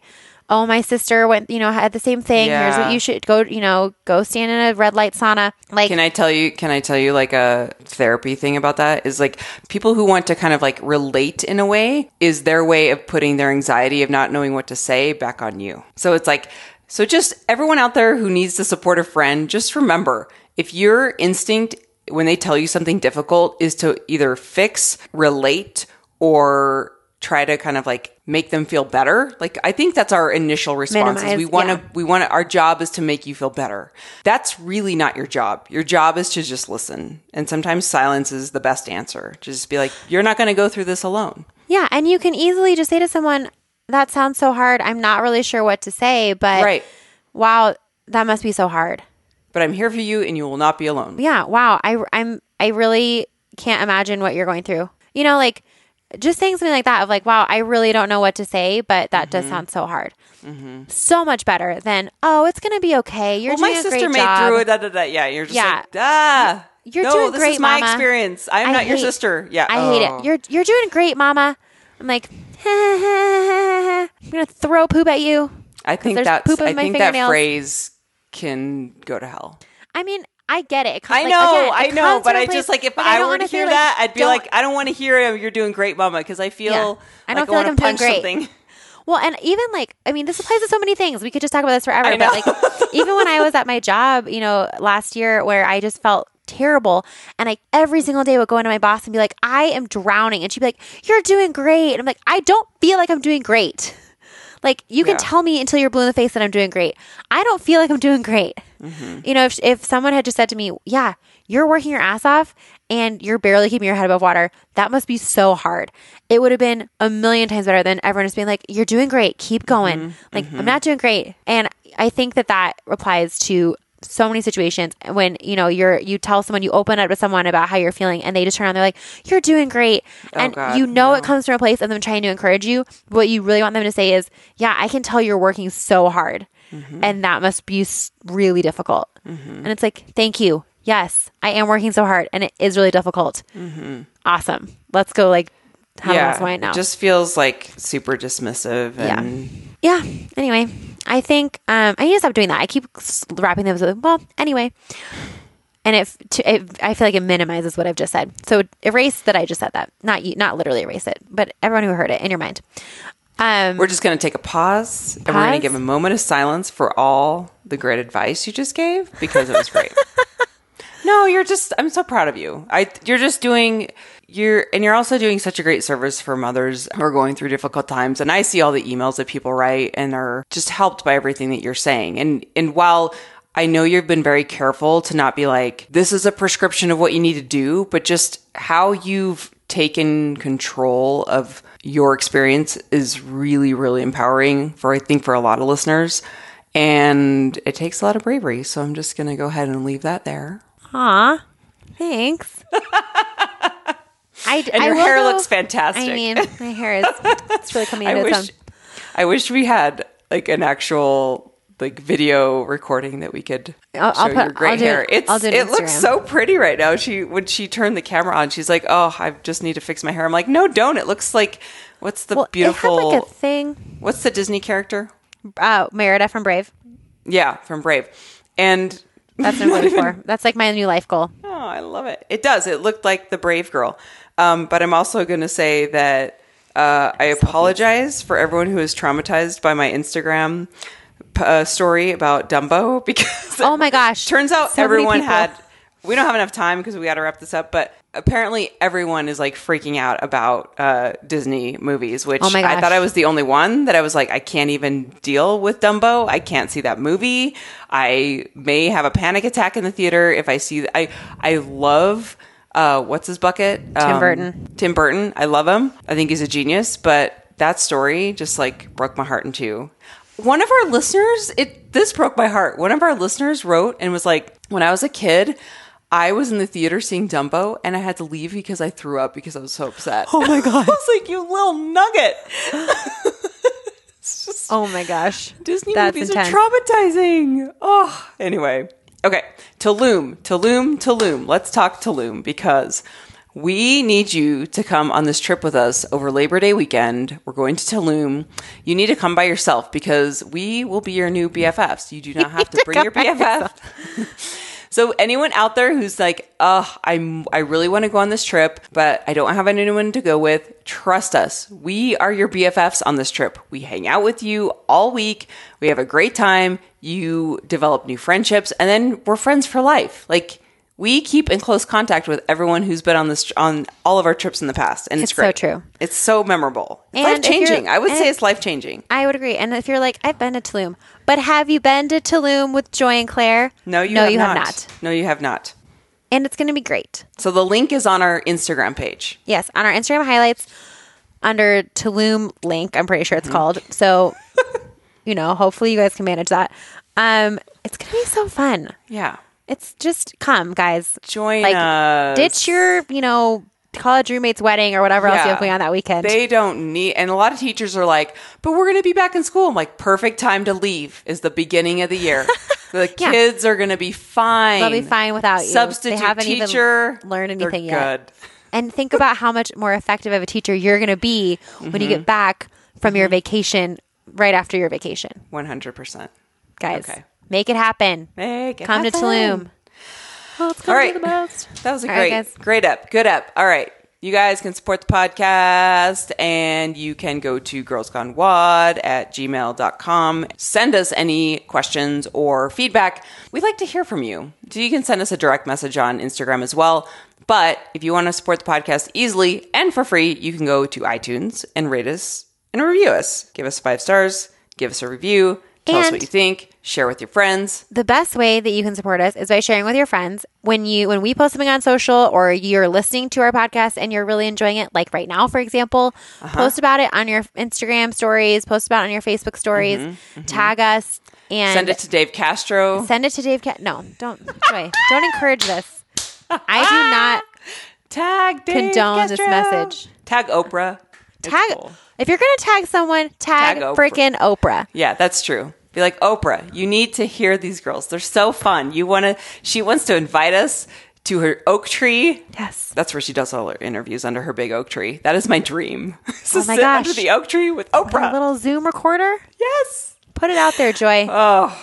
[SPEAKER 1] "Oh, my sister went, you know, had the same thing. Here's what you should go, you know, go stand in a red light sauna." Like
[SPEAKER 2] Can I tell you? Can I tell you like a therapy thing about that? Is like people who want to kind of like relate in a way is their way of putting their anxiety of not knowing what to say back on you. So it's like, so just everyone out there who needs to support a friend, just remember if your instinct when they tell you something difficult is to either fix, relate, or try to kind of like make them feel better. Like I think that's our initial response. is we want to
[SPEAKER 1] yeah.
[SPEAKER 2] we want to, our job is to make you feel better. That's really not your job. Your job is to just listen. And sometimes silence is the best answer. Just be like, you're not going to go through this alone.
[SPEAKER 1] Yeah, and you can easily just say to someone, "That sounds so hard. I'm not really sure what to say, but
[SPEAKER 2] Right.
[SPEAKER 1] wow, that must be so hard."
[SPEAKER 2] But I'm here for you and you will not be alone.
[SPEAKER 1] yeah wow i i'm i really can't imagine what you're going through you know like just saying something like that of like wow i really don't know what to say but that
[SPEAKER 2] Mm-hmm.
[SPEAKER 1] does sound so hard so much better than oh it's gonna be okay you're
[SPEAKER 2] Well,
[SPEAKER 1] doing
[SPEAKER 2] my sister made
[SPEAKER 1] job.
[SPEAKER 2] through it. Da, da, da. Yeah, you're just
[SPEAKER 1] Yeah.
[SPEAKER 2] like, ah,
[SPEAKER 1] You're
[SPEAKER 2] no,
[SPEAKER 1] doing
[SPEAKER 2] this
[SPEAKER 1] great,
[SPEAKER 2] is my
[SPEAKER 1] Mama.
[SPEAKER 2] experience. I'm
[SPEAKER 1] I
[SPEAKER 2] not your
[SPEAKER 1] hate-
[SPEAKER 2] sister. Yeah,
[SPEAKER 1] i hate
[SPEAKER 2] oh.
[SPEAKER 1] it you're you're doing great mama i'm like [LAUGHS] i'm gonna throw poop at you
[SPEAKER 2] I think
[SPEAKER 1] there's
[SPEAKER 2] that's.
[SPEAKER 1] poop in
[SPEAKER 2] I think that phrase can go to hell.
[SPEAKER 1] i mean i get it, It
[SPEAKER 2] I
[SPEAKER 1] like,
[SPEAKER 2] know,
[SPEAKER 1] again,
[SPEAKER 2] I know, but I
[SPEAKER 1] place-
[SPEAKER 2] just like if
[SPEAKER 1] like,
[SPEAKER 2] I, were to hear
[SPEAKER 1] feel
[SPEAKER 2] that, I'd be like, I don't want to hear "Oh, you're doing great, mama, because I feel
[SPEAKER 1] Yeah. I don't
[SPEAKER 2] like
[SPEAKER 1] feel like
[SPEAKER 2] I
[SPEAKER 1] I'm
[SPEAKER 2] want to
[SPEAKER 1] doing
[SPEAKER 2] punch
[SPEAKER 1] great.
[SPEAKER 2] something.
[SPEAKER 1] Well, and even like, I mean, this applies to so many things. We could just talk about this forever.
[SPEAKER 2] I
[SPEAKER 1] But like, even when I was at my job, you know, last year where I just felt terrible and I every single day would go into my boss and be like, I am drowning. And she'd be like, You're doing great. And I'm like, I don't feel like I'm doing great. Like, you can
[SPEAKER 2] Yeah.
[SPEAKER 1] tell me until you're blue in the face that I'm doing great. I don't feel like I'm doing great.
[SPEAKER 2] Mm-hmm.
[SPEAKER 1] You know, if, if someone had just said to me, Yeah, you're working your ass off and you're barely keeping your head above water, that must be so hard. It would have been a million times better than everyone just being like, You're doing great. Keep going.
[SPEAKER 2] Mm-hmm.
[SPEAKER 1] Like, I'm not doing great. And I think that that applies to so many situations when you know you're you tell someone you open up to someone about how you're feeling and they just turn around they're like you're doing great. Oh, and
[SPEAKER 2] God,
[SPEAKER 1] you know
[SPEAKER 2] no.
[SPEAKER 1] it comes from a place of them trying to encourage you. What you really want them to say is yeah i can tell you're working so hard. Mm-hmm. And that must be really difficult. Mm-hmm. And it's like thank you. Yes i am working so hard and it is really difficult. Mm-hmm. Awesome. Let's go like have a glass of wine now
[SPEAKER 2] it just feels like super dismissive and
[SPEAKER 1] yeah. Anyway, I think um, I need to stop doing that. I keep wrapping them up. well. Anyway, and if to, it, I feel like it minimizes what I've just said. So erase that I just said that. Not you, not literally erase it, but everyone who heard it in your mind. Um,
[SPEAKER 2] We're just going to take a pause, and we're going to give a moment of silence for all the great advice you just gave because it was great. [LAUGHS] no, you're just I'm so proud of you. I you're just doing you're and you're also doing such a great service for mothers who are going through difficult times and I see all the emails that people write and are just helped by everything that you're saying. And and while I know you've been very careful to not be like this is a prescription of what you need to do, but just how you've taken control of your experience is really, really empowering for, I think, for a lot of listeners. And it takes a lot of bravery. So I'm just going to go ahead and leave that there.
[SPEAKER 1] Aw, thanks. [LAUGHS] I,
[SPEAKER 2] And
[SPEAKER 1] I
[SPEAKER 2] your hair looks fantastic.
[SPEAKER 1] I mean, my hair is it's really coming [LAUGHS]
[SPEAKER 2] I
[SPEAKER 1] into its
[SPEAKER 2] wish,
[SPEAKER 1] own.
[SPEAKER 2] I wish we had like an actual like video recording that we could
[SPEAKER 1] I'll-
[SPEAKER 2] show
[SPEAKER 1] I'll
[SPEAKER 2] your
[SPEAKER 1] put-
[SPEAKER 2] great
[SPEAKER 1] I'll do it-
[SPEAKER 2] hair. It's
[SPEAKER 1] I'll do it
[SPEAKER 2] it looks so pretty right now. She when she turned the camera on, she's like, "Oh, I just need to fix my hair." I'm like, "No, don't. It looks like what's the
[SPEAKER 1] Well,
[SPEAKER 2] beautiful
[SPEAKER 1] it had like a thing.
[SPEAKER 2] what's the Disney character?
[SPEAKER 1] Uh, Merida from Brave.
[SPEAKER 2] Yeah, from Brave. And
[SPEAKER 1] That's what I'm going for. [LAUGHS] That's like my new life goal.
[SPEAKER 2] Oh, I love it. It does. It looked like the brave girl. Um, but I'm also going to say that uh, I apologize for everyone who is traumatized by my Instagram p- uh, story about Dumbo [LAUGHS] because
[SPEAKER 1] Oh my gosh.
[SPEAKER 2] turns out
[SPEAKER 1] So
[SPEAKER 2] everyone had. We don't have enough time because we got to wrap this up, but apparently everyone is like freaking out about uh, Disney movies, which
[SPEAKER 1] Oh
[SPEAKER 2] I thought I was the only one that I was like, I can't even deal with Dumbo. I can't see that movie. I may have a panic attack in the theater if I see. I I love. Uh, what's his bucket? Tim
[SPEAKER 1] Burton.
[SPEAKER 2] Tim Burton. I love him. I think he's a genius. But that story just like broke my heart in two. One of our listeners, it this broke my heart. One of our listeners wrote and was like, when I was a kid. I was in the theater seeing Dumbo and I had to leave because I threw up because I was so upset. Oh my [LAUGHS] god. I was like, you little nugget. [LAUGHS] It's just
[SPEAKER 1] Oh my gosh.
[SPEAKER 2] Disney
[SPEAKER 1] That's
[SPEAKER 2] movies
[SPEAKER 1] intense.
[SPEAKER 2] are traumatizing. Oh, anyway. Okay, Tulum, Tulum, Tulum. Let's talk Tulum because we need you to come on this trip with us over Labor Day weekend. We're going to Tulum. You need to come by yourself because we will be your new BFFs. You do not have to bring your [LAUGHS] BFF. So anyone out there who's like, "Oh, I'm I really want to go on this trip, but I don't have anyone to go with." Trust us. We are your BFFs on this trip. We hang out with you all week. We have a great time. You develop new friendships and then we're friends for life. Like we keep in close contact with everyone who's been on this on all of our trips in the past and it's,
[SPEAKER 1] It's so true.
[SPEAKER 2] It's so memorable. It's life changing. I would say it's life changing.
[SPEAKER 1] I would agree. And if you're like, I've been to Tulum, but have you been to Tulum with Joy and Claire?
[SPEAKER 2] No, you
[SPEAKER 1] no,
[SPEAKER 2] have
[SPEAKER 1] you
[SPEAKER 2] not.
[SPEAKER 1] have not.
[SPEAKER 2] No, you have not.
[SPEAKER 1] And it's going to be great.
[SPEAKER 2] So the link is on our Instagram page.
[SPEAKER 1] Yes, on our Instagram highlights under Tulum link, I'm pretty sure
[SPEAKER 2] Mm-hmm.
[SPEAKER 1] it's called. So, [LAUGHS] you know, hopefully you guys can manage that. Um, it's going to be so fun.
[SPEAKER 2] Yeah.
[SPEAKER 1] It's just come, guys.
[SPEAKER 2] Join
[SPEAKER 1] like
[SPEAKER 2] us.
[SPEAKER 1] ditch your, you know, college roommate's wedding or whatever else you
[SPEAKER 2] Yeah.
[SPEAKER 1] have going on that weekend.
[SPEAKER 2] They don't need, and a lot of teachers are like, but we're going to be back in school. I'm like, perfect time to leave is the beginning of the year. [LAUGHS] the
[SPEAKER 1] Yeah.
[SPEAKER 2] kids are going to be fine.
[SPEAKER 1] They'll be fine without you.
[SPEAKER 2] Substitute
[SPEAKER 1] they haven't
[SPEAKER 2] teacher.
[SPEAKER 1] even learned anything yet. And think about how much more effective of a teacher you're going to be when you
[SPEAKER 2] Mm-hmm.
[SPEAKER 1] get back from your vacation right after your vacation.
[SPEAKER 2] 100%.
[SPEAKER 1] Guys,
[SPEAKER 2] Okay.
[SPEAKER 1] Make it happen.
[SPEAKER 2] Make it
[SPEAKER 1] Come to
[SPEAKER 2] happen.
[SPEAKER 1] Tulum. Oh, it's
[SPEAKER 2] All
[SPEAKER 1] gonna be the best.
[SPEAKER 2] That was a
[SPEAKER 1] All
[SPEAKER 2] great,
[SPEAKER 1] right,
[SPEAKER 2] great up. Good up. All right. You guys can support the podcast and you can go to girlsgonewod at gmail.com. Send us any questions or feedback. We'd like to hear from you. So you can send us a direct message on Instagram as well. But if you want to support the podcast easily and for free, you can go to iTunes and rate us and review us. Give us five stars, give us a review, tell us what you think, share with your friends.
[SPEAKER 1] the best way that you can support us is by sharing with your friends when you when we post something on social or you're listening to our podcast and you're really enjoying it like right now for example
[SPEAKER 2] Uh-huh.
[SPEAKER 1] post about it on your instagram stories post about it on your facebook stories tag us and
[SPEAKER 2] Mm-hmm, Send it to Dave Castro.
[SPEAKER 1] send it to dave Cat. no don't Joy, don't encourage this i do [LAUGHS] not
[SPEAKER 2] Tag Dave
[SPEAKER 1] Condone this message.
[SPEAKER 2] Tag Oprah.
[SPEAKER 1] Tag
[SPEAKER 2] cool.
[SPEAKER 1] if you're gonna tag someone tag,
[SPEAKER 2] Tag
[SPEAKER 1] freaking oprah
[SPEAKER 2] Yeah, that's true. Be like Oprah. You need to hear these girls. They're so fun. You want to? She wants to invite us to her oak tree.
[SPEAKER 1] yes
[SPEAKER 2] That's where she does all her interviews under her big oak tree. That is my dream. [LAUGHS] to
[SPEAKER 1] Oh my
[SPEAKER 2] sit under the oak tree with Oprah.
[SPEAKER 1] a little zoom recorder
[SPEAKER 2] yes.
[SPEAKER 1] put it out there joy [SIGHS] Oh.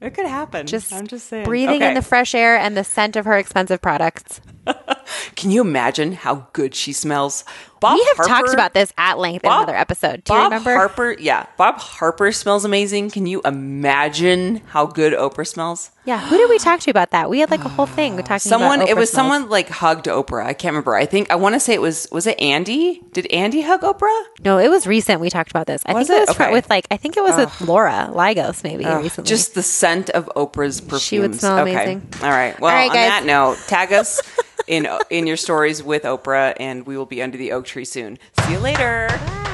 [SPEAKER 2] It could happen.
[SPEAKER 1] just
[SPEAKER 2] I'm just saying.
[SPEAKER 1] breathing
[SPEAKER 2] Okay.
[SPEAKER 1] in the fresh air and the scent of her expensive products [LAUGHS]
[SPEAKER 2] Can you imagine how good she smells? Bob
[SPEAKER 1] we have
[SPEAKER 2] Harper,
[SPEAKER 1] talked about this at length in another episode. Do you remember? Bob?
[SPEAKER 2] Harper, yeah. Bob Harper smells amazing. Can you imagine how good Oprah smells?
[SPEAKER 1] Yeah, who did we talk to about that? We had like a whole thing talking
[SPEAKER 2] Someone,
[SPEAKER 1] about
[SPEAKER 2] it was
[SPEAKER 1] smells.
[SPEAKER 2] someone like hugged Oprah. I can't remember. I think I want to say it was was it Andy? Did Andy hug Oprah?
[SPEAKER 1] No, it was recent. We talked about this. I
[SPEAKER 2] Was
[SPEAKER 1] think it
[SPEAKER 2] it?
[SPEAKER 1] was
[SPEAKER 2] Okay.
[SPEAKER 1] with like I think it was with Laura Lygos maybe recently.
[SPEAKER 2] Just the scent of Oprah's perfumes.
[SPEAKER 1] She would smell
[SPEAKER 2] okay.
[SPEAKER 1] amazing.
[SPEAKER 2] All right. Well,
[SPEAKER 1] All right,
[SPEAKER 2] on that note, tag us [LAUGHS] in in your stories with Oprah, and we will be under the oak tree soon. See you later.
[SPEAKER 1] Bye.